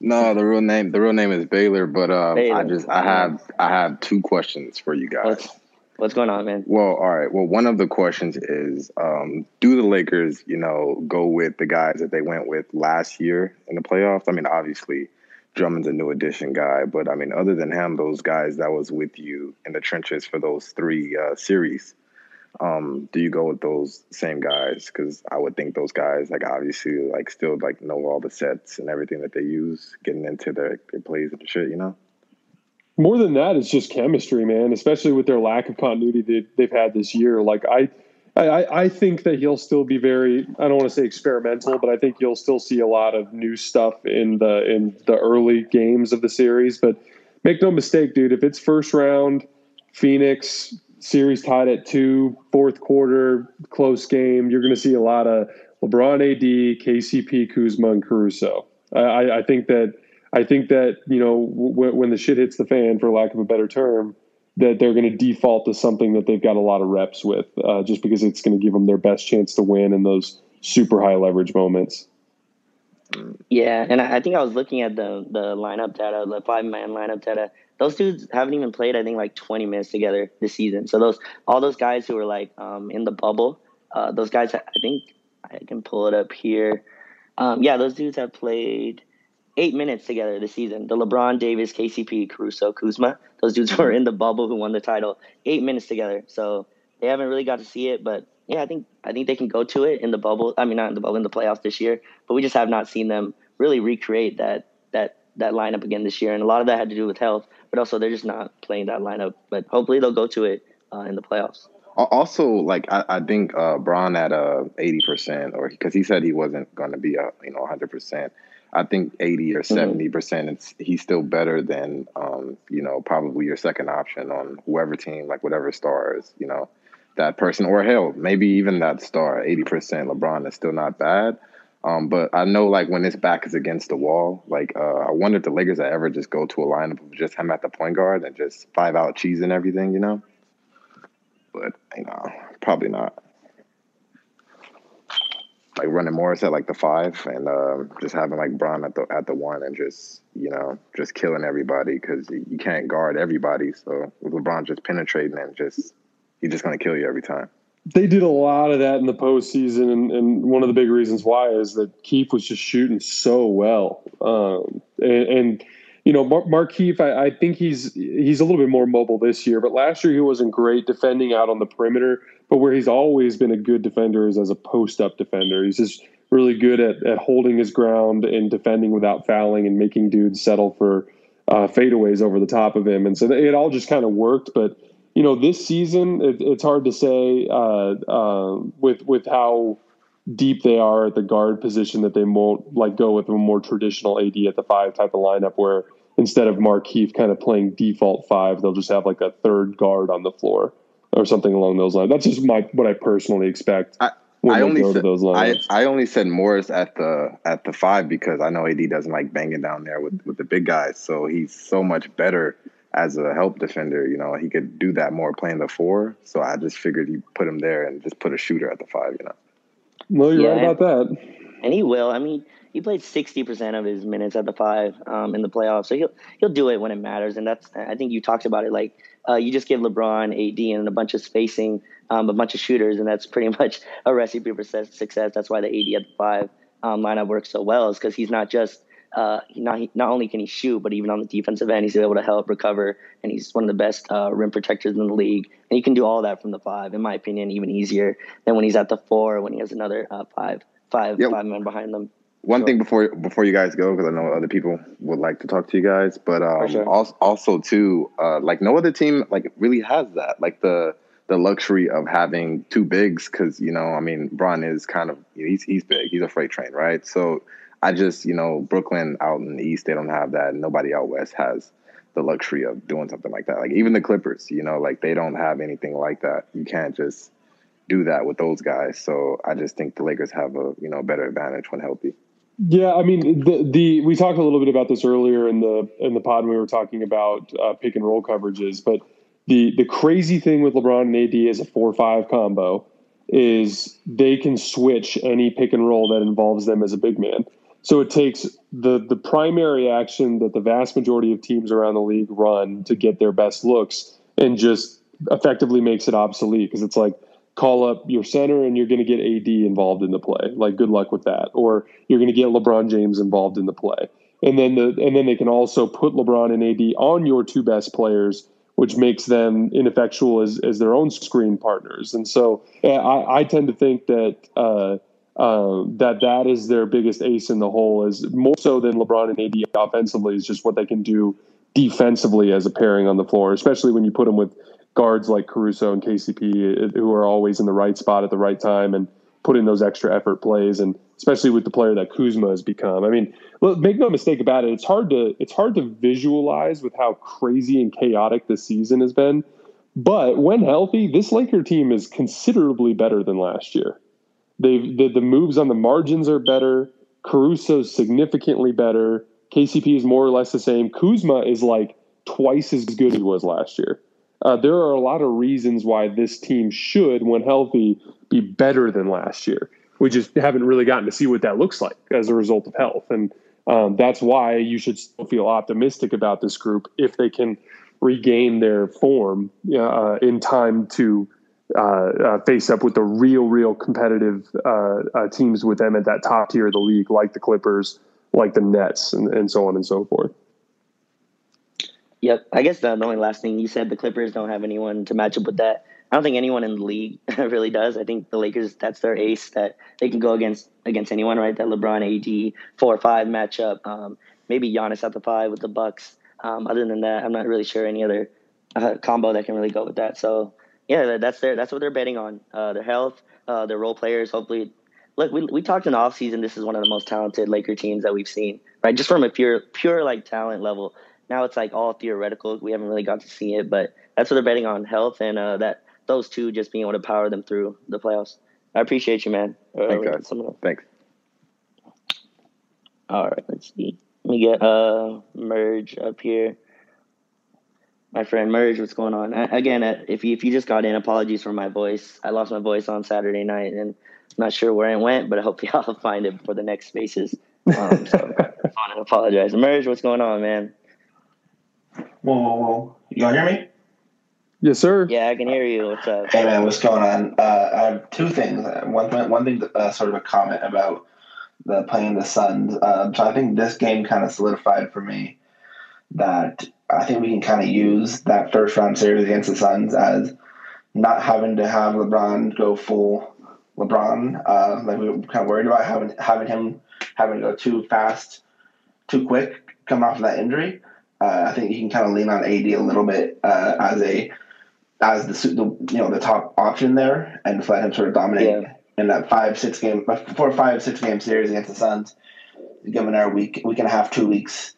No, the real name the real name is Baylor, but uh, Baylor. I just I have I have two questions for you guys. What's, what's going on, man? Well, all right. Well, one of the questions is, um, do the Lakers, you know, go with the guys that they went with last year in the playoffs? I mean, obviously, Drummond's a new addition guy, but I mean, other than him, those guys that was with you in the trenches for those three uh, series, um, do you go with those same guys? Because I would think those guys, like obviously, like still like know all the sets and everything that they use, getting into their, their plays and shit, you know. More than that, it's just chemistry, man. Especially with their lack of continuity that they've had this year. Like I, I, I think that he'll still be very. I don't want to say experimental, but I think you'll still see a lot of new stuff in the in the early games of the series. But make no mistake, dude. If it's first round, Phoenix, series tied at two, fourth quarter, close game. You're going to see a lot of LeBron, AD, KCP, Kuzma, and Caruso. I, I think that I think that you know w- when the shit hits the fan, for lack of a better term, that they're going to default to something that they've got a lot of reps with, uh, just because it's going to give them their best chance to win in those super high leverage moments. Yeah, and I think I was looking at the the lineup data, the five man lineup data those dudes haven't even played I think like 20 minutes together this season. So those all those guys who were like um, in the bubble, uh, those guys I think I can pull it up here. Um, yeah, those dudes have played eight minutes together this season. The LeBron, Davis, KCP, Caruso, Kuzma, those dudes were in the bubble who won the title. Eight minutes together, so they haven't really got to see it. But yeah, I think I think they can go to it in the bubble. I mean, not in the bubble in the playoffs this year, but we just have not seen them really recreate that that that lineup again this year, and a lot of that had to do with health but also they're just not playing that lineup. But hopefully they'll go to it uh, in the playoffs. Also, like I, I think uh, Bron at a eighty percent, or because he said he wasn't going to be a you know hundred percent. I think eighty or mm-hmm. 70 percent. It's he's still better than um, you know probably your second option on whoever team, like whatever stars, you know that person, or hell, maybe even that star. Eighty percent LeBron is still not bad. Um, but I know like when his back is against the wall, like uh, I wonder if the Lakers would ever just go to a lineup of just him at the point guard and just five out cheese and everything, you know. But you know, probably not. Like running Morris at like the five and uh, just having like Bron at the at the one and just you know just killing everybody because you can't guard everybody. So with LeBron just penetrating and just he's just gonna kill you every time they did a lot of that in the postseason, and, and one of the big reasons why is that Keith was just shooting so well. Um, and, and, you know, Mark, Markieff, I, I, think he's he's a little bit more mobile this year, but last year he wasn't great defending out on the perimeter. But where he's always been a good defender is as a post up defender. He's just really good at, at holding his ground and defending without fouling and making dudes settle for uh, fadeaways over the top of him. And so it all just kind of worked, but you know, this season it, it's hard to say uh, uh, with with how deep they are at the guard position that they won't like go with a more traditional AD at the five type of lineup where instead of Markieff kind of playing default five, they'll just have like a third guard on the floor or something along those lines. That's just my what I personally expect. I, I only said, I, I only said Morris at the at the five because I know AD doesn't like banging down there with, with the big guys, so he's so much better as a help defender, you know, he could do that more playing the four. So I just figured you put him there and just put a shooter at the five, you know. No, you're yeah, right about that. And he will. I mean, he played sixty percent of his minutes at the five um, in the playoffs, so he'll he'll do it when it matters. And that's I think you talked about it. Like uh, you just give LeBron, AD, and a bunch of spacing, um, a bunch of shooters, and that's pretty much a recipe for success. That's why the AD at the five um, lineup works so well, is because he's not just uh, not not only can he shoot, but even on the defensive end, he's able to help recover, and he's one of the best uh, rim protectors in the league. And he can do all that from the five, in my opinion, even easier than when he's at the four, when he has another uh, five, five, yep. five men behind them. One thing before before you guys go, because I know other people would like to talk to you guys, but um, sure. also, also too, uh, like no other team like really has that, like the the luxury of having two bigs, because you know, I mean, Bron is kind of he's he's big, he's a freight train, right? So I just, you know, Brooklyn out in the East, they don't have that. Nobody out West has the luxury of doing something like that. Like even the Clippers, you know, like they don't have anything like that. You can't just do that with those guys. So I just think the Lakers have a, you know, better advantage when healthy. Yeah, I mean the the we talked a little bit about this earlier in the in the pod when we were talking about uh, pick and roll coverages, but the the crazy thing with LeBron and AD as a four five combo is they can switch any pick and roll that involves them as a big man. So it takes the the primary action that the vast majority of teams around the league run to get their best looks and just effectively makes it obsolete because it's like call up your center and you're going to get AD involved in the play. Like good luck with that. Or you're going to get LeBron James involved in the play. And then the and then they can also put LeBron and AD on your two best players which makes them ineffectual as, as their own screen partners. And so I, I tend to think that uh, uh, that that is their biggest ace in the hole, is more so than LeBron and AD offensively, is just what they can do defensively as a pairing on the floor, especially when you put them with guards like Caruso and KCP, uh, who are always in the right spot at the right time and put in those extra effort plays, and especially with the player that Kuzma has become. I mean, make no mistake about it. It's hard to it's hard to visualize with how crazy and chaotic this season has been. But when healthy, this Laker team is considerably better than last year. They've the, the moves on the margins are better. Caruso's significantly better. KCP is more or less the same. Kuzma is like twice as good as he was last year. Uh, there are a lot of reasons why this team should, when healthy, be better than last year. We just haven't really gotten to see what that looks like as a result of health. And um, that's why you should still feel optimistic about this group if they can regain their form uh, in time to uh, uh, face up with the real, real competitive uh, uh, teams with them at that top tier of the league, like the Clippers, like the Nets, and, and so on and so forth. Yep. I guess the, the only last thing you said, the Clippers don't have anyone to match up with that. I don't think anyone in the league really does. I think the Lakers, that's their ace that they can go against against anyone, right? That LeBron AD four or five matchup. Um, maybe Giannis at the five with the Bucks. Um, other than that, I'm not really sure any other uh, combo that can really go with that. So yeah, that's their that's what they're betting on. Uh, their health, uh, their role players. Hopefully, look, we we talked in the offseason, This is one of the most talented Laker teams that we've seen, right? Just from a pure pure like talent level. Now it's like all theoretical. We haven't really got to see it, but that's what they're betting on: health and uh, that those two just being able to power them through the playoffs. I appreciate you, man. Uh, Thanks, Thanks. All right, let's see. Let me get uh merge up here. My friend Merge, what's going on? Again, uh, if you if you just got in, apologies for my voice. I lost my voice on Saturday night, and I'm not sure where it went, but I hope y'all find it for the next spaces. Um, so I apologize. Merge, what's going on, man? Whoa, whoa, whoa. You all hear me? Yes, sir. Yeah, I can hear you. What's up? Hey, man, what's going on? Uh, I have two things. One, one thing, uh, sort of a comment about the playing the Suns. Uh, so I think this game kind of solidified for me that I think we can kind of use that first round series against the Suns as not having to have LeBron go full LeBron. Uh, like we were kind of worried about having having him having to go too fast, too quick, coming off of that injury. Uh, I think you can kind of lean on AD a little bit uh, as a as the, the, you know the top option there, and let him sort of dominate yeah. in that five six game four five six game series against the Suns. Given our week week and a half two weeks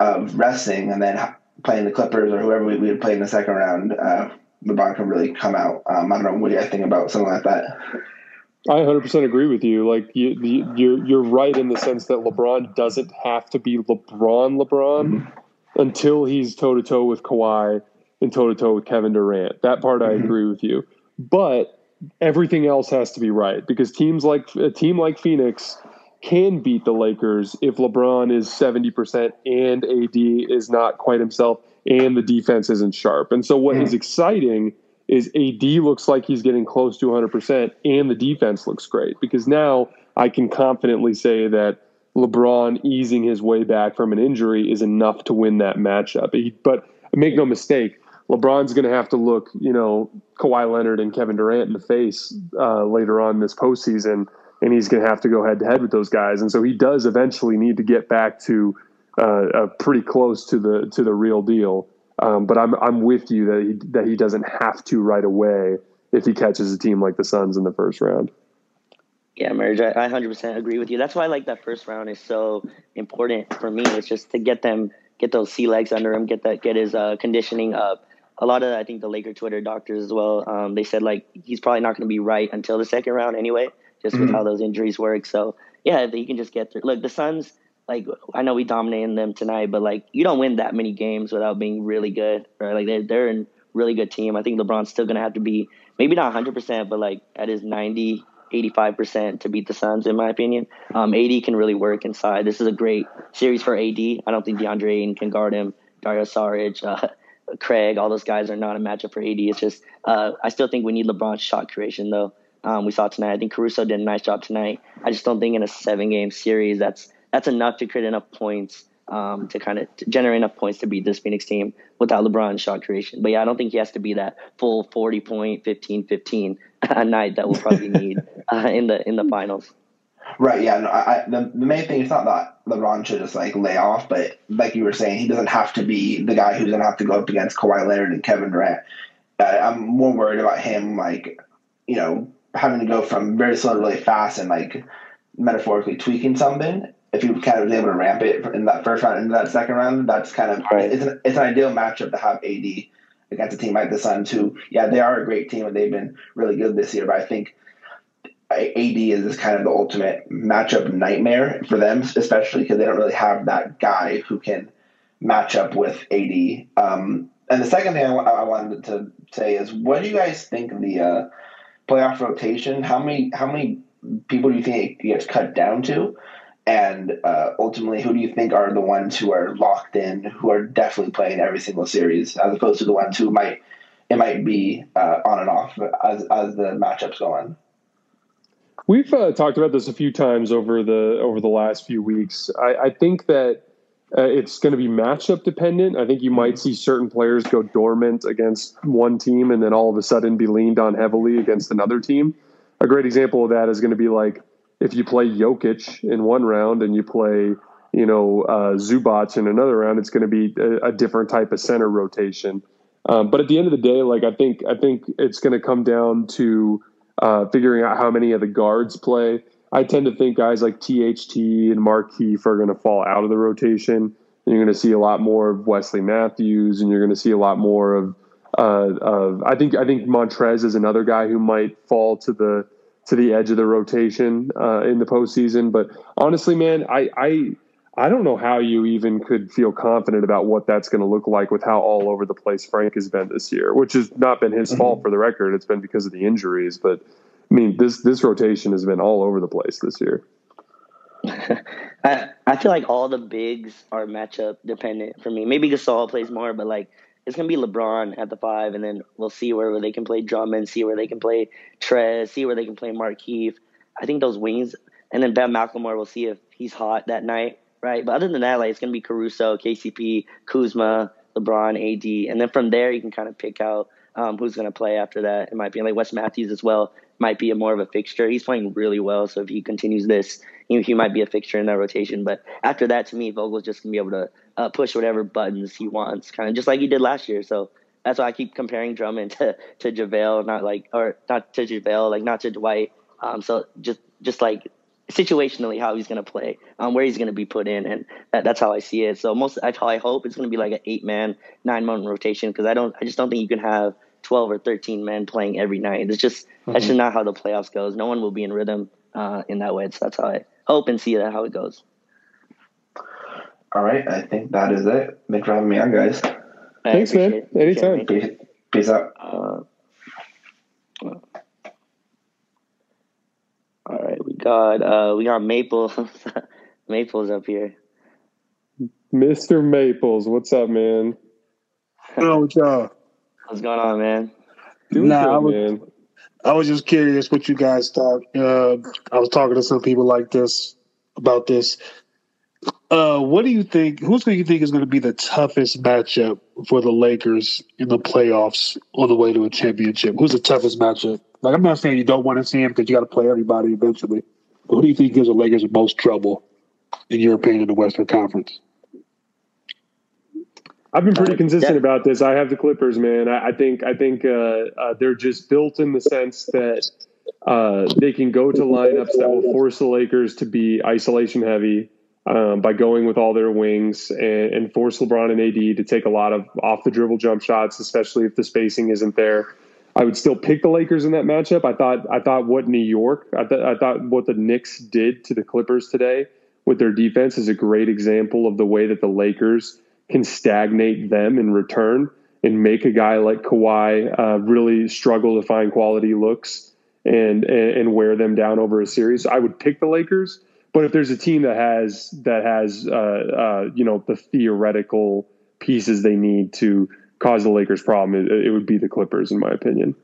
of resting, and then playing the Clippers or whoever we, we would play in the second round, uh, LeBron can really come out. Um, I don't know what do you think about something like that. I 100% agree with you. Like you, you, you're you're right in the sense that LeBron doesn't have to be LeBron LeBron mm-hmm. Until he's toe to toe with Kawhi and toe to toe with Kevin Durant. That part I mm-hmm. agree with you. But everything else has to be right because teams like a team like Phoenix can beat the Lakers if LeBron is 70% and AD is not quite himself and the defense isn't sharp. And so what mm-hmm. is exciting is AD looks like he's getting close to 100% and the defense looks great because now I can confidently say that LeBron easing his way back from an injury is enough to win that matchup. He, but make no mistake, LeBron's going to have to look, you know, Kawhi Leonard and Kevin Durant in the face uh, later on this postseason, and he's going to have to go head to head with those guys. And so he does eventually need to get back to uh, pretty close to the to the real deal. Um, but I'm I'm with you that he that he doesn't have to right away if he catches a team like the Suns in the first round. Yeah, Merge, I, I 100% agree with you. That's why I like that first round is so important for me. It's just to get them, get those sea legs under him, get that, get his uh, conditioning up, a lot of I think the Laker Twitter doctors as well. Um, they said like he's probably not going to be right until the second round anyway, just mm-hmm. with how those injuries work. So yeah, he can just get through. Look, the Suns. Like I know we dominated them tonight, but like you don't win that many games without being really good, right? Like they're they're in really good team. I think LeBron's still going to have to be maybe not 100%, but like at his 90, 85% to beat the Suns, in my opinion. Um, AD can really work inside. This is a great series for AD. I don't think DeAndre Ayton can guard him. Dario Saric, uh, Craig, all those guys are not a matchup for AD. It's just, uh, I still think we need LeBron's shot creation, though. Um, we saw tonight. I think Caruso did a nice job tonight. I just don't think in a seven game series that's that's enough to create enough points um, to kind of generate enough points to beat this Phoenix team without LeBron shot creation. But yeah, I don't think he has to be that full 40 point, 15 15 a night that we'll probably need uh, in the in the finals. Right. Yeah. No, I, the, the main thing is not that LeBron should just like lay off, but like you were saying, he doesn't have to be the guy who's going to have to go up against Kawhi Leonard and Kevin Durant. Uh, I'm more worried about him, like you know, having to go from very slow to really fast and like metaphorically tweaking something if you kind of was able to ramp it in that first round into that second round, that's kind of right. it's an it's an ideal matchup to have AD against a team like the Suns, who yeah they are a great team and they've been really good this year, but I think AD is this kind of the ultimate matchup nightmare for them, especially because they don't really have that guy who can match up with AD. Um, and the second thing I, I, wanted to say is, what do you guys think of the uh, playoff rotation? How many how many people do you think it gets cut down to? And uh, ultimately, who do you think are the ones who are locked in, who are definitely playing every single series, as opposed to the ones who might it might be uh, on and off as as the matchups go on? We've uh, talked about this a few times over the over the last few weeks. I, I think that uh, it's going to be matchup dependent. I think you might see certain players go dormant against one team and then all of a sudden be leaned on heavily against another team. A great example of that is going to be like if you play Jokic in one round and you play, you know, uh, Zubac in another round, it's going to be a, a, different type of center rotation. Um, but at the end of the day, like I think, I think it's going to come down to uh, figuring out how many of the guards play. I tend to think guys like THT and Markieff are going to fall out of the rotation. And you're going to see a lot more of Wesley Matthews, and you're going to see a lot more of. Uh, of I think I think Montrez is another guy who might fall to the to the edge of the rotation uh, in the postseason. But honestly, man, I, I I don't know how you even could feel confident about what that's going to look like with how all over the place Frank has been this year, which has not been his mm-hmm. fault for the record. It's been because of the injuries, but I mean this this rotation has been all over the place this year. I I feel like all the bigs are matchup dependent for me. Maybe Gasol plays more, but like it's gonna be LeBron at the five, and then we'll see where, they can play Drummond, see where they can play Trez, see where they can play Markieff. I think those wings, and then Ben McLemore. We'll see if he's hot that night, right? But other than that, like it's gonna be Caruso, KCP, Kuzma, LeBron, AD, and then from there you can kind of pick out um, who's gonna play after that. It might be like Wes Matthews as well. Might be a more of a fixture. He's playing really well, so if he continues this, he, he might be a fixture in that rotation. But after that, to me, Vogel's just gonna be able to uh, push whatever buttons he wants, kind of just like he did last year. So that's why I keep comparing Drummond to to JaVale, not like or not to JaVale, like not to Dwight. Um, so just just like situationally how he's going to play, um, where he's going to be put in, and that, that's how I see it. So most, that's how I hope it's going to be like an eight man, nine man rotation because I don't, I just don't think you can have twelve or thirteen men playing every night. It's just mm-hmm. that's just not how the playoffs goes. No one will be in rhythm uh, in that way. So that's how I hope and see that how it goes. All right, I think that is it. Thanks for having me on, guys. Thanks, man. It. Anytime. Peace, peace out. Uh, all right, we got uh, we got Maple. Maples up here. Mr. Maples, what's up, man? Oh, what's up? What's going on, man? Doing nah, good, I was, man. I was just curious what you guys thought. Uh, I was talking to some people like this about this. Uh, what do you think? Who's going to think is going to be the toughest matchup for the Lakers in the playoffs on the way to a championship? Who's the toughest matchup? Like, I'm not saying you don't want to see him because you got to play everybody eventually. But who do you think gives the Lakers the most trouble, in your opinion, in the Western Conference? I've been pretty consistent yeah. about this. I have the Clippers, man. I, I think I think uh, uh, they're just built in the sense that uh, they can go to lineups that will force the Lakers to be isolation heavy um, by going with all their wings and, and, force LeBron and AD to take a lot of off the dribble jump shots, especially if the spacing isn't there. I would still pick the Lakers in that matchup. I thought I thought what New York, I, th- I thought what the Knicks did to the Clippers today with their defense is a great example of the way that the Lakers can stagnate them in return. and make a guy like Kawhi uh, really struggle to find quality looks and, and, wear them down over a series. I would pick the Lakers, but if there's a team that has that has uh, uh, you know the theoretical pieces they need to cause the Lakers problem, it, it, would be the Clippers, in my opinion.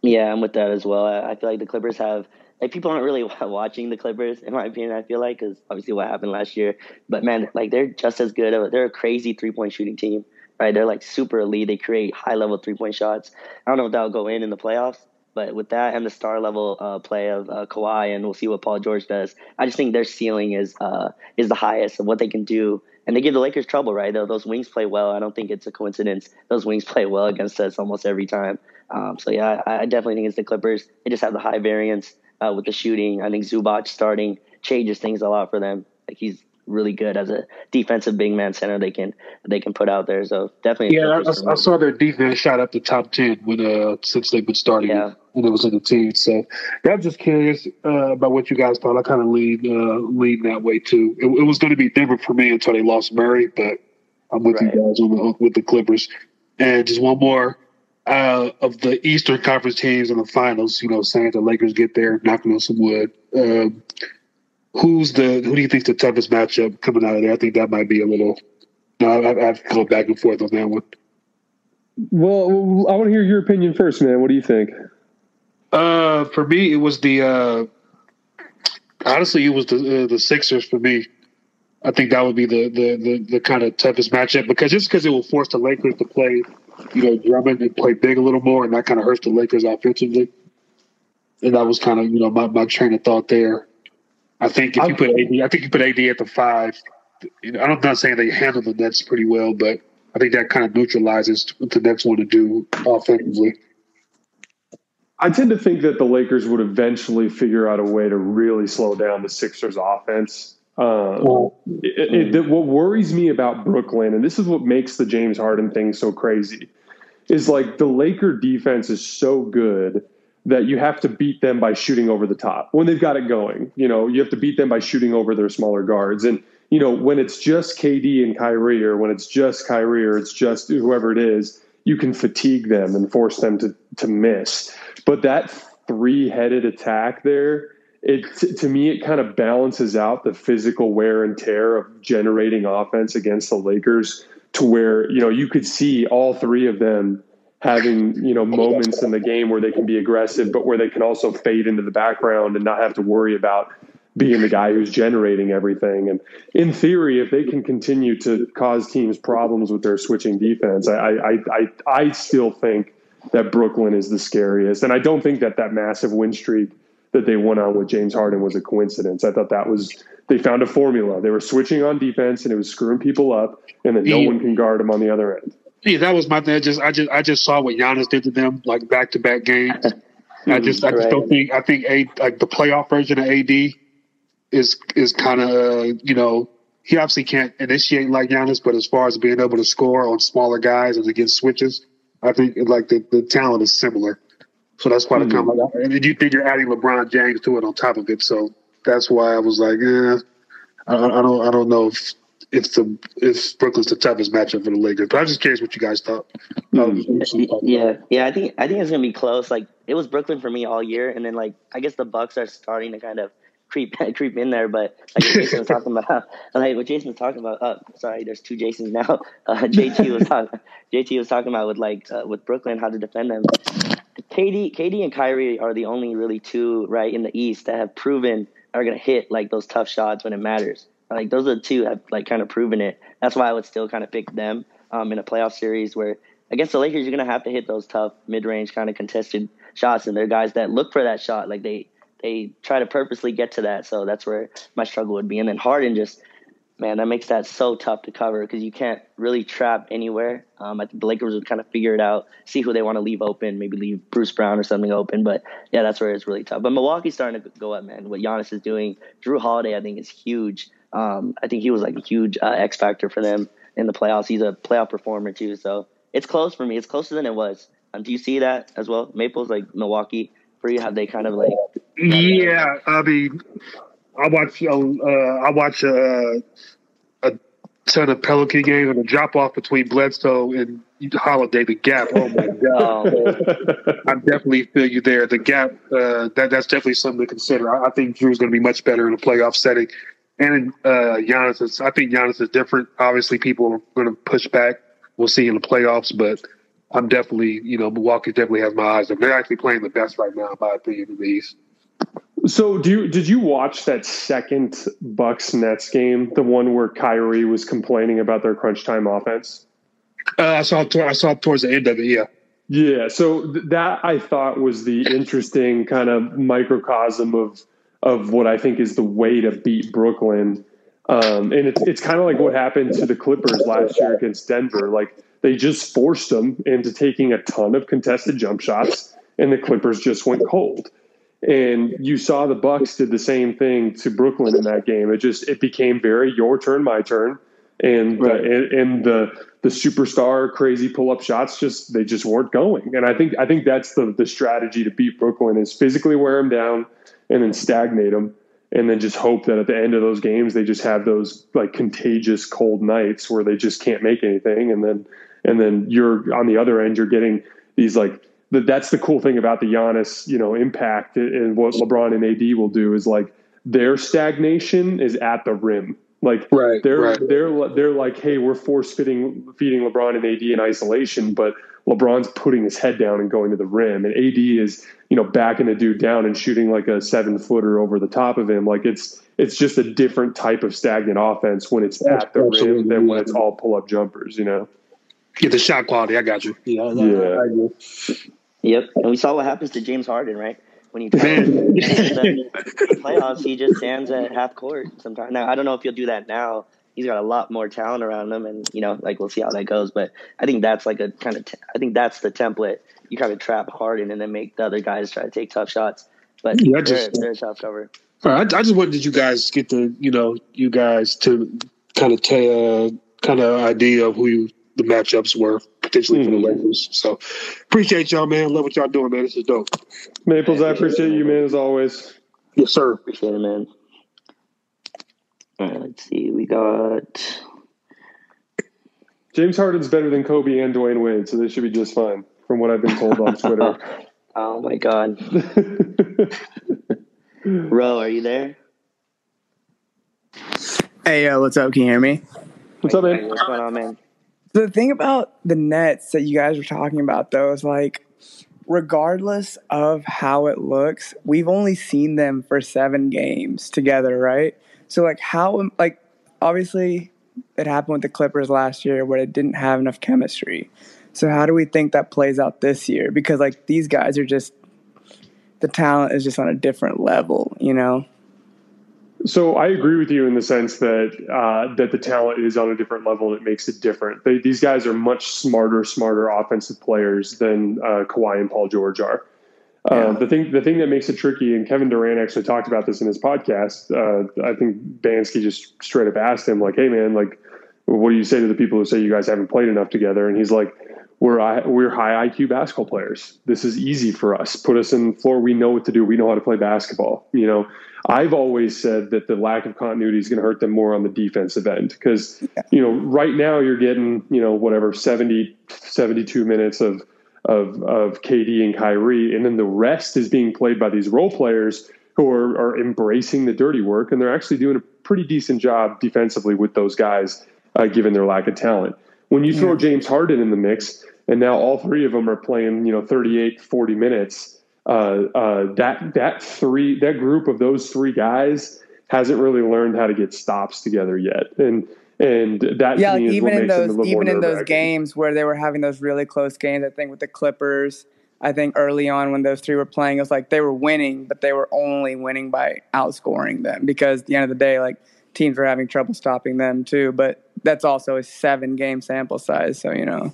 Yeah, I'm with that as well. I feel like the Clippers have like people aren't really watching the Clippers, in my opinion. I feel like because obviously what happened last year, but man, like they're just as good. They're a crazy three point shooting team, right? They're like super elite. They create high level three point shots. I don't know if that'll go in in the playoffs, but with that and the star level uh, play of uh, Kawhi, and we'll see what Paul George does. I just think their ceiling is uh, is the highest of what they can do, and they give the Lakers trouble. Right, Though those wings play well. I don't think it's a coincidence. Those wings play well against us almost every time. Um, so yeah, I, I, definitely think it's the Clippers. They just have the high variance uh, with the shooting. I think Zubac starting changes things a lot for them. Like he's really good as a defensive big man center they can they can put out there. So definitely, yeah. I, I, saw their defense shot up the top ten when uh since they've been starting yeah. when it was in the team. So yeah, I'm just curious uh, about what you guys thought. I kind of lean uh, lean that way too. It, it was going to be different for me until they lost Murray, but I'm with right. you guys on the, with the Clippers. And just one more. Uh, of the Eastern Conference teams in the finals, you know, saying the Lakers get there, knocking on some wood. Um, who's the who do you think the toughest matchup coming out of there? I think that might be a little. No, I, have gone back and forth on that one. Well, I want to hear your opinion first, man. What do you think? Uh, for me, it was the. Uh, honestly, it was the uh, the Sixers for me. I think that would be the the the, the kind of toughest matchup because just because it will force the Lakers to play, you know, Drummond and play big a little more, and that kind of hurts the Lakers offensively. And that was kind of you know my, my train of thought there. I think if you put AD, I think you put AD at the five. You know, I'm not saying they handle the Nets pretty well, but I think that kind of neutralizes what the Nets want to do offensively. I tend to think that the Lakers would eventually figure out a way to really slow down the Sixers' offense. Um, it, it, what worries me about Brooklyn, and this is what makes the James Harden thing so crazy, is like the Laker defense is so good that you have to beat them by shooting over the top when they've got it going. You know, you have to beat them by shooting over their smaller guards. And, you know, when it's just KD and Kyrie, or when it's just Kyrie, or it's just whoever it is, you can fatigue them and force them to, to miss. But that three headed attack there, it to me, it kind of balances out the physical wear and tear of generating offense against the Lakers to where, you know, you could see all three of them having you know moments in the game where they can be aggressive, but where they can also fade into the background and not have to worry about being the guy who's generating everything. And in theory, if they can continue to cause teams problems with their switching defense, I I I, I still think that Brooklyn is the scariest. And I don't think that that massive win streak that they went on with James Harden was a coincidence. I thought that was they found a formula. They were switching on defense and it was screwing people up, and then no one can guard them on the other end. Yeah, that was my thing. I just I just I just saw what Giannis did to them, like back to back games. I just I just don't think I think a like the playoff version of AD is is kind of uh, you know he obviously can't initiate like Giannis, but as far as being able to score on smaller guys and against switches, I think like the, the talent is similar. So that's why mm-hmm. the comment. And you think you're adding LeBron James to it on top of it. So that's why I was like, yeah, I, I don't I don't know if if the if Brooklyn's the toughest matchup for the Lakers. But I'm just curious what you guys thought. Um, yeah, yeah, I think I think it's gonna be close. Like it was Brooklyn for me all year, and then like I guess the Bucks are starting to kind of creep creep in there. But like Jason was talking about, like what Jason was talking about. Uh, sorry, there's two Jasons now. Uh, JT was talking. JT was talking about with like uh, with Brooklyn how to defend them. KD, KD and Kyrie are the only really two right in the East that have proven are gonna hit like those tough shots when it matters. Like those are the two have like kind of proven it. That's why I would still kind of pick them um, in a playoff series where against the Lakers you're gonna have to hit those tough mid range kind of contested shots, and they're guys that look for that shot. Like they they try to purposely get to that. So that's where my struggle would be. And then Harden just man, that makes that so tough to cover because you can't really trap anywhere. Um, I think the Lakers would kind of figure it out, see who they want to leave open, maybe leave Bruce Brown or something open. But yeah, that's where it's really tough. But Milwaukee's starting to go up, man. What Giannis is doing, Jrue Holiday, I think is huge. Um, I think he was like a huge uh, X factor for them in the playoffs. He's a playoff performer too, so it's close for me. It's closer than it was. Um, do you see that as well? Maples like Milwaukee for you? Have they kind of like? Yeah, I mean, I watch. Uh, I watch uh, a ton of Pelican games and the drop off between Bledsoe and Holiday, the gap. Oh my god! I definitely feel you there. The gap uh, that that's definitely something to consider. I, I think Jrue's going to be much better in a playoff setting, and uh, Giannis is. I think Giannis is different. Obviously, people are going to push back. We'll see in the playoffs, but I'm definitely you know Milwaukee definitely has my eyes. They're actually playing the best right now, in my opinion, in the East. So, do you, did you watch that second Bucks Nets game, the one where Kyrie was complaining about their crunch time offense? Uh, I saw I saw towards the end of it. Yeah. Yeah. So th- that I thought was the interesting kind of microcosm of of what I think is the way to beat Brooklyn. Um, and it's it's kind of like what happened to the Clippers last year against Denver. Like they just forced them into taking a ton of contested jump shots, and the Clippers just went cold. And you saw the Bucks did the same thing to Brooklyn in that game. It just it became very your turn, my turn, and right. the, and, and the the superstar crazy pull up shots just they just weren't going. And I think I think that's the the strategy to beat Brooklyn is physically wear them down and then stagnate them and then just hope that at the end of those games they just have those like contagious cold nights where they just can't make anything and then and then you're on the other end you're getting these like that's the cool thing about the Giannis, you know, impact and what LeBron and AD will do is like their stagnation is at the rim. Like right, they're right. they're they're like, hey, we're force feeding feeding LeBron and AD in isolation, but LeBron's putting his head down and going to the rim, and AD is you know backing the dude down and shooting like a seven footer over the top of him. Like it's it's just a different type of stagnant offense when it's at the Absolutely. rim than when it's all pull up jumpers. You know, get the shot quality. I got you. Yeah, yeah. Yep, and we saw what happens to James Harden, right? When he the playoffs, he just stands at half court sometimes. Now I don't know if he'll do that now. He's got a lot more talent around him, and you know, like we'll see how that goes. But I think that's like a kind of. T- I think that's the template. You kind of trap Harden and then make the other guys try to take tough shots. But yeah, just, they're, they're tough cover. I, I just wanted you guys get the you know you guys to kind of tell uh, kind of idea of who you, the matchups were potentially mm-hmm. for the. Lakers. So appreciate y'all, man. Love what y'all doing, man. This is dope. Maples, I appreciate you, man, as always. Yes, sir. Appreciate it, man. All right, let's see. We got James Harden's better than Kobe and Dwyane Wade, so they should be just fine, from what I've been told on Twitter. oh my god. Ro, are you there? Hey, yo, what's up? Can you hear me? What's up, man? What's going on, man? The thing about the Nets that you guys were talking about, though, is like, regardless of how it looks, we've only seen them for seven games together, right? So, like, how, like, obviously, it happened with the Clippers last year where it didn't have enough chemistry. So, how do we think that plays out this year? Because, like, these guys are just, the talent is just on a different level, you know? So I agree with you in the sense that uh, that the talent is on a different level and it makes it different. They, these guys are much smarter, smarter offensive players than uh, Kawhi and Paul George are. Uh, yeah. the thing, the thing that makes it tricky, and Kevin Durant actually talked about this in his podcast. Uh, I think Bansky just straight up asked him, like, "Hey, man, like, what do you say to the people who say you guys haven't played enough together?" And he's like, "We're we're high IQ basketball players. This is easy for us. Put us in the floor. We know what to do. We know how to play basketball. You know." I've always said that the lack of continuity is going to hurt them more on the defensive end because, yeah. you know, right now you're getting, you know, whatever, 70, 72 minutes of, of, of KD and Kyrie. And then the rest is being played by these role players who are, are embracing the dirty work. And they're actually doing a pretty decent job defensively with those guys, uh, given their lack of talent. When you throw yeah. James Harden in the mix, and now all three of them are playing, you know, 38, 40 minutes, uh, uh, that that three that group of those three guys hasn't really learned how to get stops together yet, and and that yeah, like even in those even in those games where they were having those really close games, I think with the Clippers. I think early on when those three were playing, it was like they were winning, but they were only winning by outscoring them because at the end of the day, like teams were having trouble stopping them too. But that's also a seven game sample size, so you know.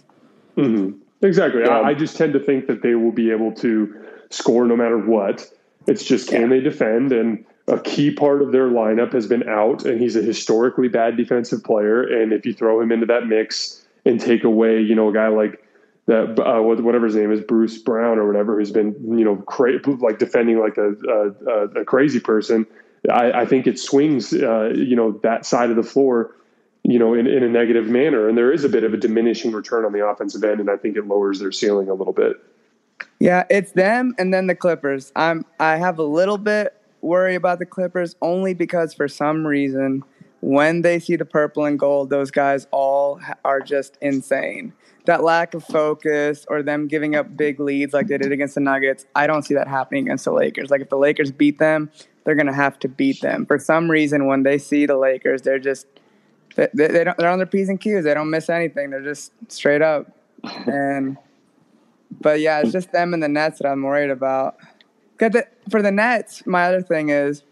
Mm-hmm. Exactly. Yeah. I, I, just tend to think that they will be able to score no matter what. It's just can yeah. they defend? And a key part of their lineup has been out, and he's a historically bad defensive player. And if you throw him into that mix and take away, you know, a guy like that, uh, whatever his name is, Bruce Brown or whatever, who's been, you know, cra- like defending like a, a, a crazy person, I, I, think it swings, uh, you know, that side of the floor you know, in, in a negative manner. And there is a bit of a diminishing return on the offensive end, and I think it lowers their ceiling a little bit. Yeah, it's them and then the Clippers. I'm I have a little bit worry about the Clippers only because for some reason when they see the purple and gold, those guys all are just insane. That lack of focus or them giving up big leads like they did against the Nuggets, I don't see that happening against the Lakers. Like if the Lakers beat them, they're going to have to beat them. For some reason, when they see the Lakers, they're just they, they don't they're on their p's and q's. They don't miss anything. They're just straight up. And but yeah, it's just them and the Nets that I'm worried about. The, for the Nets, my other thing is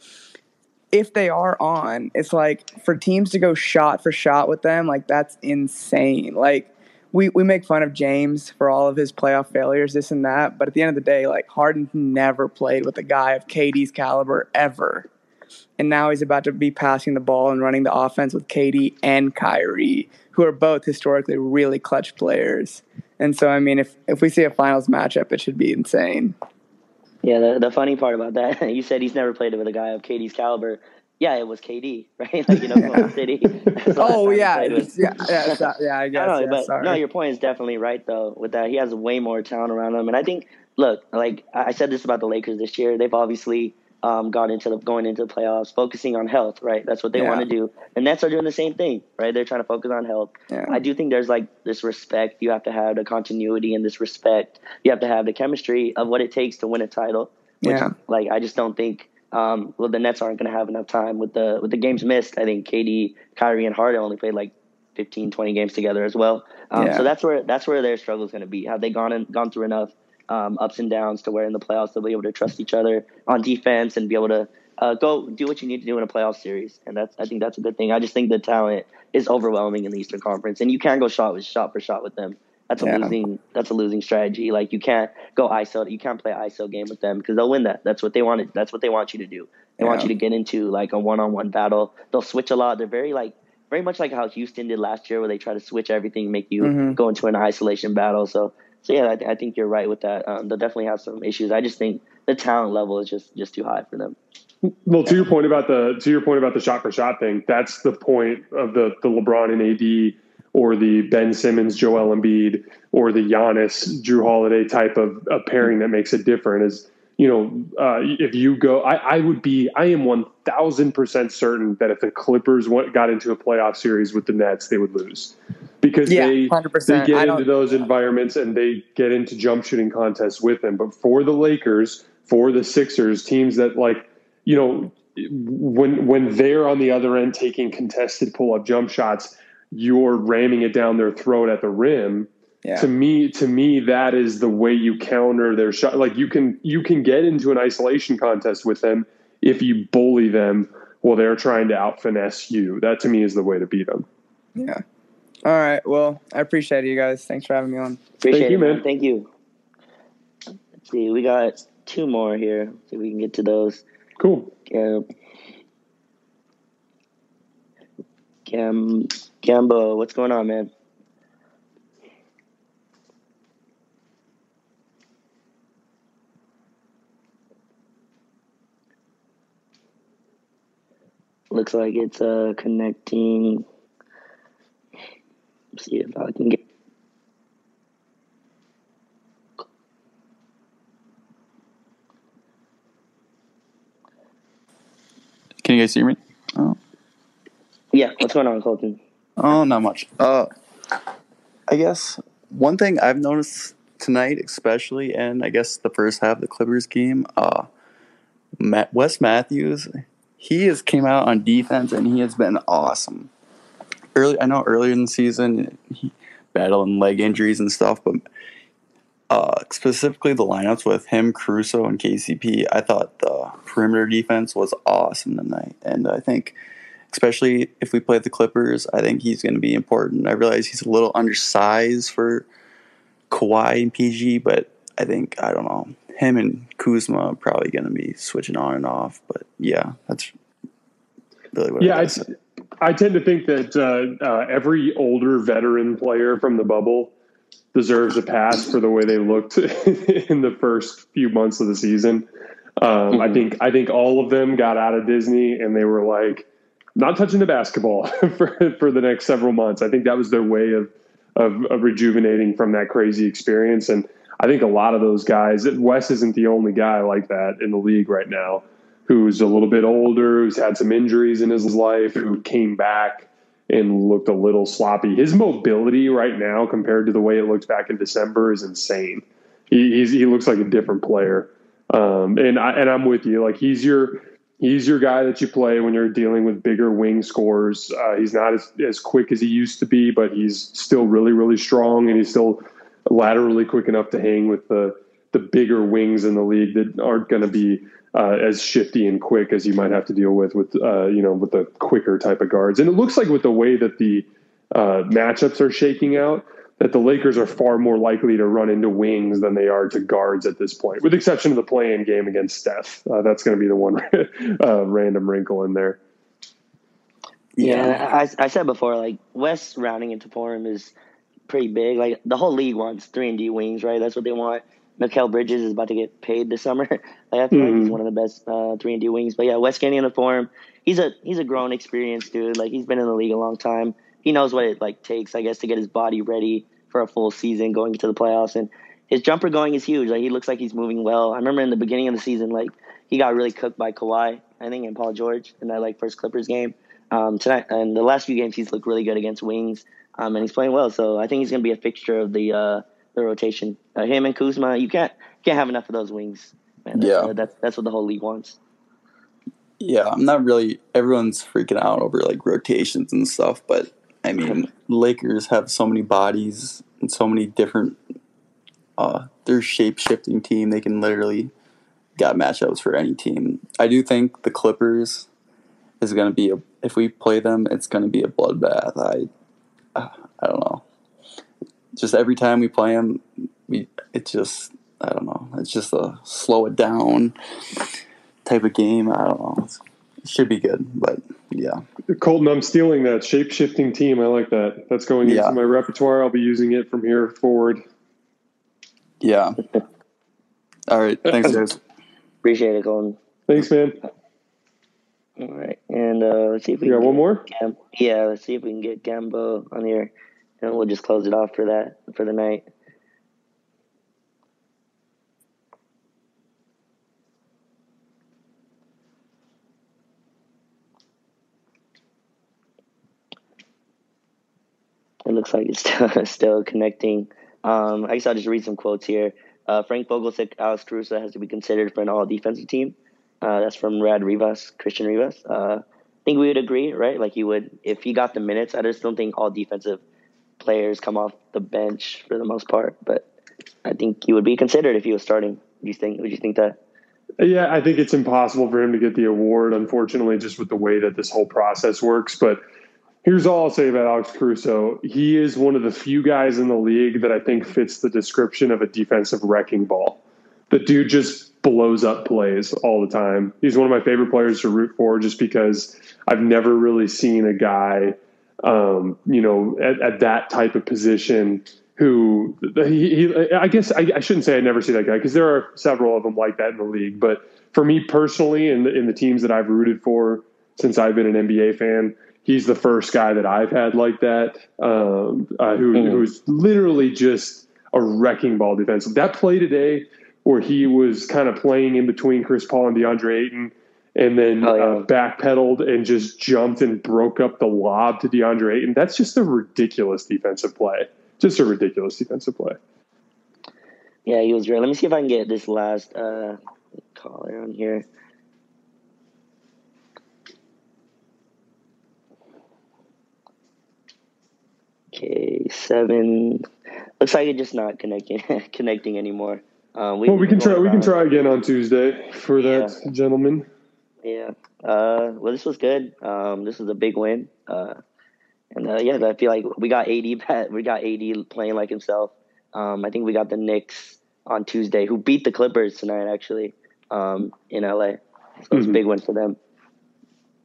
if they are on, it's like for teams to go shot for shot with them, like that's insane. Like we, we make fun of James for all of his playoff failures, this and that, but at the end of the day, like Harden never played with a guy of KD's caliber ever and now he's about to be passing the ball and running the offense with KD and Kyrie, who are both historically really clutch players. And so, I mean, if if we see a finals matchup, it should be insane. Yeah, the, the funny part about that, you said he's never played with a guy of KD's caliber. Yeah, it was KD, right? Like you know, City. oh yeah, yeah, yeah, yeah, I guess. I know, yeah, but sorry. no, your point is definitely right though. With that, he has way more talent around him, and I think, look, like I said this about the Lakers this year. They've obviously um, got into the going into the playoffs, focusing on health, right? That's what they yeah. want to do. And Nets are doing the same thing, right? They're trying to focus on health. Yeah. I do think there's like this respect. You have to have the continuity and this respect. You have to have the chemistry of what it takes to win a title. Which, yeah. Like I just don't think. Um, well, the Nets aren't going to have enough time with the with the games missed. I think KD, Kyrie, and Harden only played like 15, 20 games together as well. Um, yeah. So that's where that's where their struggle is going to be. Have they gone and gone through enough um, ups and downs to where in the playoffs they'll be able to trust each other on defense and be able to uh, go do what you need to do in a playoff series. And that's I think that's a good thing. I just think the talent is overwhelming in the Eastern Conference, and you can't go shot with shot for shot with them. That's a yeah. losing that's a losing strategy. Like you can't go ISO you can't play ISO game with them because they'll win that. That's what they want. That's what they want you to do. They yeah. want you to get into like a one on one battle. They'll switch a lot. They're very like very much like how Houston did last year, where they try to switch everything, make you mm-hmm. go into an isolation battle. So so yeah, I, I, think you're right with that. Um, they'll definitely have some issues. I just think the talent level is just just too high for them. Well, to your point about the to your point about the shot for shot thing, that's the point of the the LeBron and AD or the Ben Simmons, Joel Embiid, or the Giannis, Jrue Holiday type of, of pairing that makes it different. Is you know, uh, if you go, I, I, would be, I am 1000% certain that if the Clippers went, got into a playoff series with the Nets, they would lose because yeah, they, 100%. they get into those environments and they get into jump shooting contests with them. But for the Lakers, for the Sixers, teams that like, you know, when, when they're on the other end taking contested pull up jump shots, you're ramming it down their throat at the rim yeah. to me to me that is the way you counter their shot. Like you can you can get into an isolation contest with them if you bully them while they're trying to out finesse you. That to me is the way to beat them yeah. All right. Well i appreciate you guys. Thanks for having me on. Appreciate thank you man. thank you. Let's see. We got two more here. Let's see if we can get to those. Cool. Yeah Cam Cambo, what's going on, man? Looks like it's uh, connecting. Let's see if I can get. Can you guys hear me? Oh. Yeah, what's going on, Colton? Oh, not much. Uh, I guess one thing I've noticed tonight, especially, and I guess the first half of the Clippers game, uh, Matt, Wes Matthews, he has came out on defense and he has been awesome. Early, I know earlier in the season, he battling leg injuries and stuff, but uh, specifically the lineups with him, Caruso, and KCP, I thought the perimeter defense was awesome tonight, and I think. Especially if we play the Clippers, I think he's going to be important. I realize he's a little undersized for Kawhi and PG, but I think I don't know him and Kuzma are probably going to be switching on and off. But yeah, that's really what. Yeah, I, I tend to think that uh, uh, every older veteran player from the bubble deserves a pass for the way they looked in the first few months of the season. Um, mm-hmm. I think I think all of them got out of Disney and they were like, not touching the basketball for for the next several months. I think that was their way of of, of rejuvenating from that crazy experience. And I think a lot of those guys, Wes isn't the only guy like that in the league right now, who's a little bit older, who's had some injuries in his life, who came back and looked a little sloppy. His mobility right now, compared to the way it looked back in December, is insane. He he looks like a different player. Um, and I and I'm with you. Like he's your he's your guy that you play when you're dealing with bigger wing scores. Uh, he's not as, as quick as he used to be, but he's still really, really strong, and he's still laterally quick enough to hang with the the bigger wings in the league that aren't going to be uh, as shifty and quick as you might have to deal with with uh, you know with the quicker type of guards. And it looks like with the way that the uh, matchups are shaking out, that the Lakers are far more likely to run into wings than they are to guards at this point, with the exception of the play-in game against Steph. Uh, that's going to be the one uh, random wrinkle in there. Yeah, I, I said before, like Wes rounding into form is pretty big. Like the whole league wants three and D wings, right? That's what they want. Mikal Bridges is about to get paid this summer. like, I feel mm-hmm. like he's one of the best uh, three and D wings. But yeah, Wes getting into form. He's a he's a grown, experienced dude. Like he's been in the league a long time he knows what it like takes, I guess, to get his body ready for a full season going into the playoffs. And his jumper going is huge. Like he looks like he's moving well. I remember in the beginning of the season, like he got really cooked by Kawhi, I think, and Paul George in that like first Clippers game. Um, tonight and the last few games, he's looked really good against wings, um, and he's playing well. So I think he's going to be a fixture of the uh, the rotation. Uh, him and Kuzma, you can't can't have enough of those wings. Man, that's, yeah, uh, that's that's what the whole league wants. Yeah, I'm not really. Everyone's freaking out over like rotations and stuff, but I mean, Lakers have so many bodies and so many different. Uh, they're shape shifting team. They can literally got matchups for any team. I do think the Clippers is going to be a. If we play them, it's going to be a bloodbath. I, I don't know. Just every time we play them, we it's just I don't know. It's just a slow it down type of game. I don't know. It's, it should be good, but yeah. Colton, I'm stealing that shape shifting team. I like that. That's going yeah. into my repertoire. I'll be using it from here forward. Yeah. All right. Thanks, guys. Appreciate it, Colton. Thanks, man. All right, and uh, let's see if we you got one more. Gam- yeah, let's see if we can get Gambo on here, and we'll just close it off for that for the night. It looks like it's still, still connecting. Um, I guess I'll just read some quotes here. Uh, Frank Vogel said Alex Caruso has to be considered for an all defensive team. Uh, that's from Rad Rivas, Christian Rivas. Uh, I think we would agree, right? Like he would, if he got the minutes, I just don't think all defensive players come off the bench for the most part, but I think he would be considered if he was starting. Do you think? Would you think that? Yeah, I think it's impossible for him to get the award, unfortunately, just with the way that this whole process works. But Here's all I'll say about Alex Caruso. He is one of the few guys in the league that I think fits the description of a defensive wrecking ball. The dude just blows up plays all the time. He's one of my favorite players to root for just because I've never really seen a guy, um, you know, at, at, that type of position who he, he I guess I, I, shouldn't say I never see that guy because there are several of them like that in the league. But for me personally, in the, in the teams that I've rooted for since I've been an NBA fan, he's the first guy that I've had like that, um, uh, who, mm-hmm. who's literally just a wrecking ball defensive. That play today, where he was kind of playing in between Chris Paul and DeAndre Ayton, and then oh, yeah. uh, backpedaled and just jumped and broke up the lob to DeAndre Ayton. That's just a ridiculous defensive play. Just a ridiculous defensive play. Yeah, he was great. Let me see if I can get this last uh, caller on here. Okay, seven. Looks like it's just not connecting connecting anymore. Um, we, well, we can try. We can try again on Tuesday for that yeah. gentleman. Yeah. Uh, well, this was good. Um, this was a big win. Uh, and uh, yeah, I feel like we got AD. We got AD playing like himself. Um, I think we got the Knicks on Tuesday, who beat the Clippers tonight, actually, um, in LA. So it's mm-hmm. a big win for them.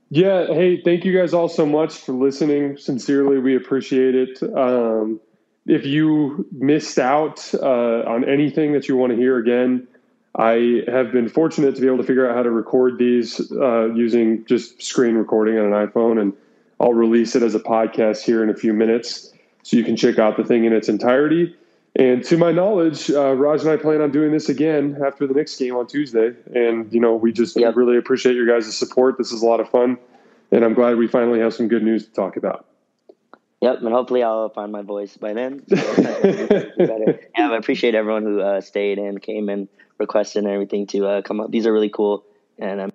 Yeah. Hey, thank you guys all so much for listening. Sincerely, we appreciate it. Um, if you missed out uh, on anything that you want to hear again, I have been fortunate to be able to figure out how to record these uh, using just screen recording on an iPhone, and I'll release it as a podcast here in a few minutes, so you can check out the thing in its entirety. And to my knowledge, uh, Raj and I plan on doing this again after the next game on Tuesday. And you know, we just yep. really appreciate your guys' support. This is a lot of fun, and I'm glad we finally have some good news to talk about. Yep, and hopefully I'll find my voice by then. So yeah, I appreciate everyone who uh, stayed and came and requested and everything to uh, come up. These are really cool, and I'm